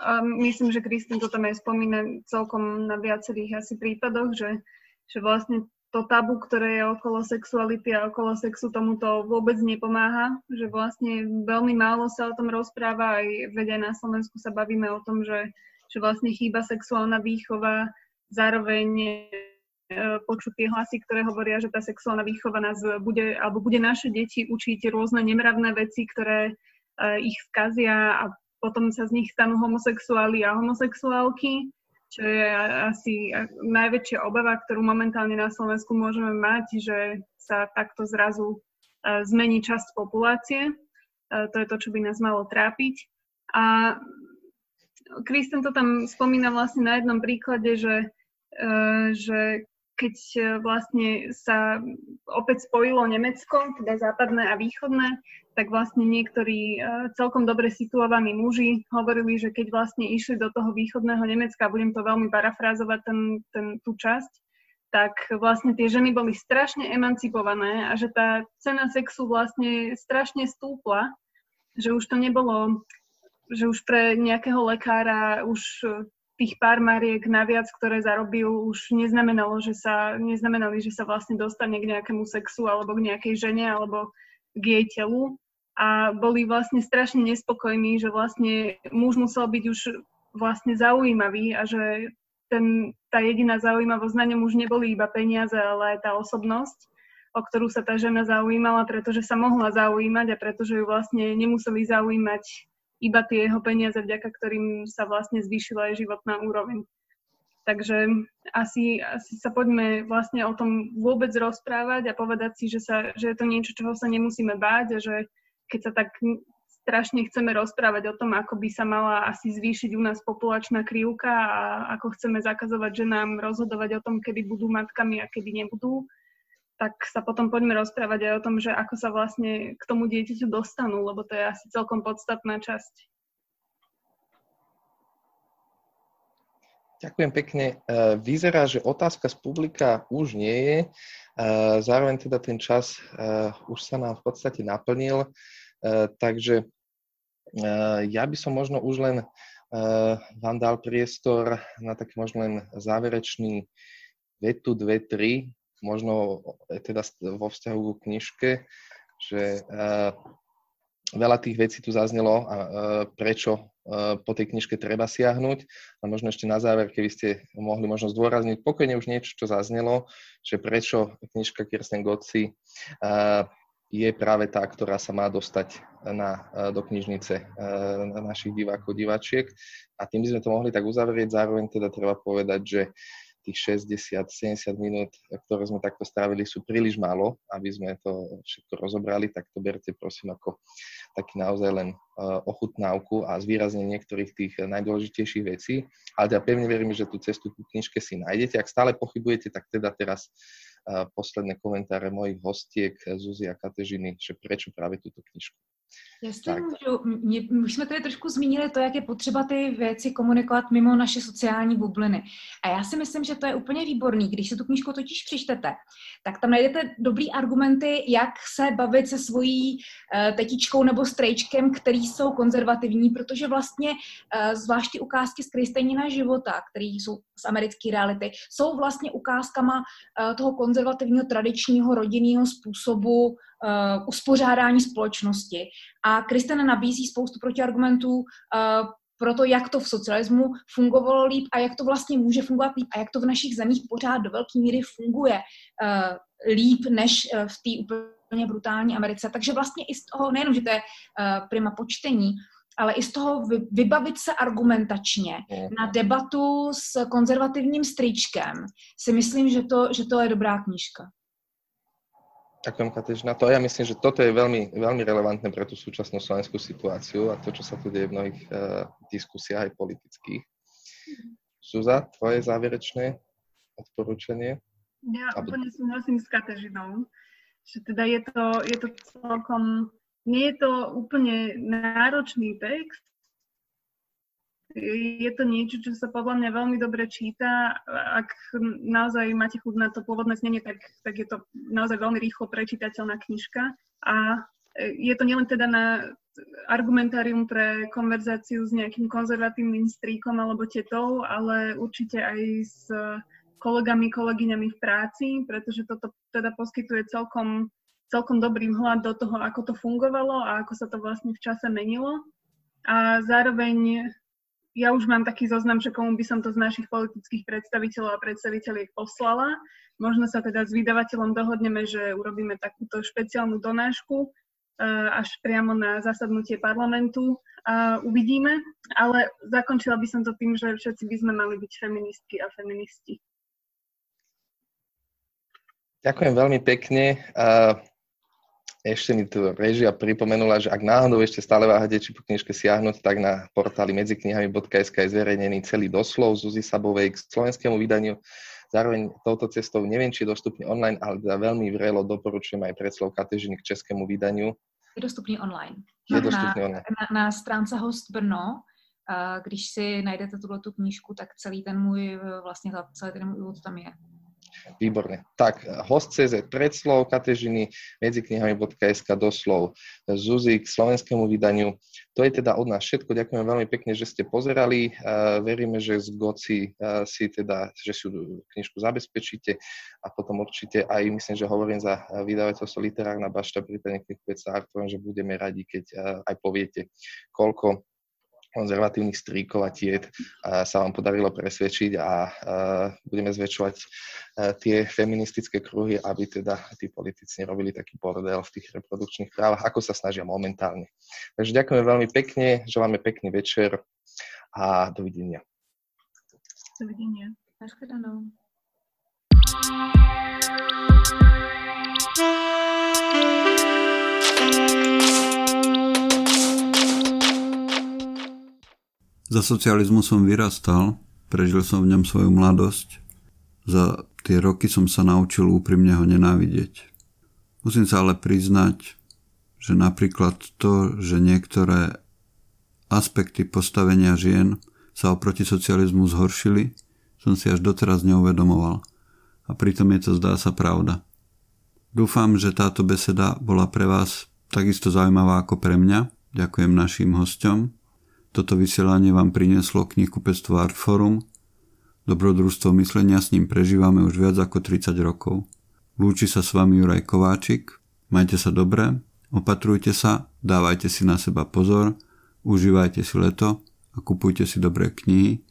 um, myslím, že Kristín to tam aj spomína celkom na viacerých asi prípadoch, že, že vlastne to tabu, ktoré je okolo sexuality a okolo sexu, tomuto vôbec nepomáha, že vlastne veľmi málo sa o tom rozpráva, aj aj na Slovensku sa bavíme o tom, že, že vlastne chýba sexuálna výchova, zároveň e, počuť tie hlasy, ktoré hovoria, že tá sexuálna výchova nás bude, alebo bude naše deti učiť rôzne nemravné veci, ktoré e, ich skazia a potom sa z nich stanú homosexuáli a homosexuálky čo je asi najväčšia obava, ktorú momentálne na Slovensku môžeme mať, že sa takto zrazu e, zmení časť populácie. E, to je to, čo by nás malo trápiť. A Kristen to tam spomína vlastne na jednom príklade, že, e, že keď vlastne sa opäť spojilo Nemecko, teda západné a východné, tak vlastne niektorí e, celkom dobre situovaní muži hovorili, že keď vlastne išli do toho východného Nemecka, budem to veľmi parafrázovať ten, ten, tú časť, tak vlastne tie ženy boli strašne emancipované a že tá cena sexu vlastne strašne stúpla, že už to nebolo, že už pre nejakého lekára už tých pár mariek naviac, ktoré zarobil, už neznamenalo, že sa, neznamenali, že sa vlastne dostane k nejakému sexu alebo k nejakej žene alebo k jej telu. A boli vlastne strašne nespokojní, že vlastne muž musel byť už vlastne zaujímavý a že ten, tá jediná zaujímavosť na ňom už neboli iba peniaze, ale aj tá osobnosť, o ktorú sa tá žena zaujímala, pretože sa mohla zaujímať a pretože ju vlastne nemuseli zaujímať iba tie jeho peniaze, vďaka ktorým sa vlastne zvýšila aj životná úroveň. Takže asi, asi sa poďme vlastne o tom vôbec rozprávať a povedať si, že, sa, že je to niečo, čoho sa nemusíme báť a že keď sa tak strašne chceme rozprávať o tom, ako by sa mala asi zvýšiť u nás populačná krivka a ako chceme zakazovať ženám rozhodovať o tom, kedy budú matkami a kedy nebudú, tak sa potom poďme rozprávať aj o tom, že ako sa vlastne k tomu dieťaťu dostanú, lebo to je asi celkom podstatná časť. Ďakujem pekne. E, vyzerá, že otázka z publika už nie je. E, zároveň teda ten čas e, už sa nám v podstate naplnil. Takže ja by som možno už len vám dal priestor na taký možno len záverečný vetu, dve, tri, možno teda vo vzťahu k knižke, že uh, veľa tých vecí tu zaznelo a uh, prečo uh, po tej knižke treba siahnuť. A možno ešte na záver, keby ste mohli možno zdôrazniť pokojne už niečo, čo zaznelo, že prečo knižka Kirsten Gotzi uh, je práve tá, ktorá sa má dostať na, do knižnice na našich divákov, diváčiek. A tým by sme to mohli tak uzavrieť. Zároveň teda treba povedať, že tých 60-70 minút, ktoré sme takto strávili, sú príliš málo, aby sme to všetko rozobrali, tak to berte prosím ako taký naozaj len uh, ochutnávku a zvýraznenie niektorých tých najdôležitejších vecí. Ale teda pevne verím, že tú cestu tú knižke si nájdete. Ak stále pochybujete, tak teda teraz uh, posledné komentáre mojich hostiek Zuzi a Katežiny, že prečo práve túto knižku. Jestli můžu, mě, už jsme tady trošku zmínili to, jak je potřeba ty věci komunikovat mimo naše sociální bubliny. A já si myslím, že to je úplně výborný. Když si tu knížku totiž přečtete, tak tam najdete dobrý argumenty, jak se bavit se svojí uh, tetičkou nebo strejčkem, který jsou konzervativní, protože vlastně uh, zvláště ukázky z Kristejnina života, které jsou z americké reality, jsou vlastně ukázkama uh, toho konzervativního, tradičního, rodinného způsobu uh, uspořádání společnosti. A Kristen nabízí spoustu protiargumentů uh, pro to, jak to v socialismu fungovalo líp a jak to vlastně může fungovat líp a jak to v našich zemích pořád do velké míry funguje uh, líp než uh, v té úplně brutální Americe. Takže vlastně i z toho, nejenom, že to je uh, prima počtení, ale i z toho vybavit se argumentačně mhm. na debatu s konzervativním stričkem, si myslím, že to, že to je dobrá knižka. Ďakujem, Katežina. To ja myslím, že toto je veľmi, veľmi relevantné pre tú súčasnú slovenskú situáciu a to, čo sa tu deje v mnohých uh, diskusiách aj politických. Suza, tvoje záverečné odporúčanie? Ja úplne súhlasím s Katežinou, že teda je to, je to celkom, nie je to úplne náročný text, je to niečo, čo sa podľa mňa veľmi dobre číta. Ak naozaj máte chuť na to pôvodné znenie, tak, tak je to naozaj veľmi rýchlo prečítateľná knižka. A je to nielen teda na argumentárium pre konverzáciu s nejakým konzervatívnym stríkom alebo tetou, ale určite aj s kolegami, kolegyňami v práci, pretože toto teda poskytuje celkom, celkom dobrý vhľad do toho, ako to fungovalo a ako sa to vlastne v čase menilo. A zároveň ja už mám taký zoznam, že komu by som to z našich politických predstaviteľov a predstaviteľiek poslala. Možno sa teda s vydavateľom dohodneme, že urobíme takúto špeciálnu donášku eh, až priamo na zasadnutie parlamentu. A uvidíme, ale zakončila by som to tým, že všetci by sme mali byť feministky a feministi. Ďakujem veľmi pekne. Ešte mi tu režia pripomenula, že ak náhodou ešte stále váhate, či po knižke siahnuť, tak na portáli medziknihami.sk je zverejnený celý doslov Zuzi Sabovej k slovenskému vydaniu. Zároveň touto cestou neviem, či je dostupný online, ale teda veľmi vrelo doporučujem aj predslov Katežiny k českému vydaniu. Je dostupný online. Je na, dostupný online. Na, na stránce Host Brno, když si najdete tuto knížku, tak celý ten můj, vlastně celý ten můj úvod tam je. Výborne. Tak, host.cz predslov, Katežiny, medziknihami.sk doslov, Zuzi k slovenskému vydaniu. To je teda od nás všetko. Ďakujem veľmi pekne, že ste pozerali. Veríme, že z Goci si teda, že si knižku zabezpečíte a potom určite aj, myslím, že hovorím za vydavateľstvo Literárna bašta, prípadne knihkupectva Artfront, že budeme radi, keď aj poviete, koľko konzervatívnych stríkov a tiet sa vám podarilo presvedčiť a budeme zväčšovať tie feministické kruhy, aby teda tí politici robili taký bordel v tých reprodukčných právach, ako sa snažia momentálne. Takže ďakujeme veľmi pekne, želáme pekný večer a dovidenia. Dovidenia. Naschledanou. Za socializmu som vyrastal, prežil som v ňom svoju mladosť. Za tie roky som sa naučil úprimne ho nenávidieť. Musím sa ale priznať, že napríklad to, že niektoré aspekty postavenia žien sa oproti socializmu zhoršili, som si až doteraz neuvedomoval. A pritom je to zdá sa pravda. Dúfam, že táto beseda bola pre vás takisto zaujímavá ako pre mňa. Ďakujem našim hostom. Toto vysielanie vám prinieslo knihkupectvo Artforum. Dobrodružstvo myslenia s ním prežívame už viac ako 30 rokov. Lúči sa s vami Juraj Kováčik. Majte sa dobre, opatrujte sa, dávajte si na seba pozor, užívajte si leto a kupujte si dobré knihy.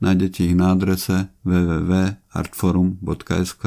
Nájdete ich na adrese www.artforum.sk.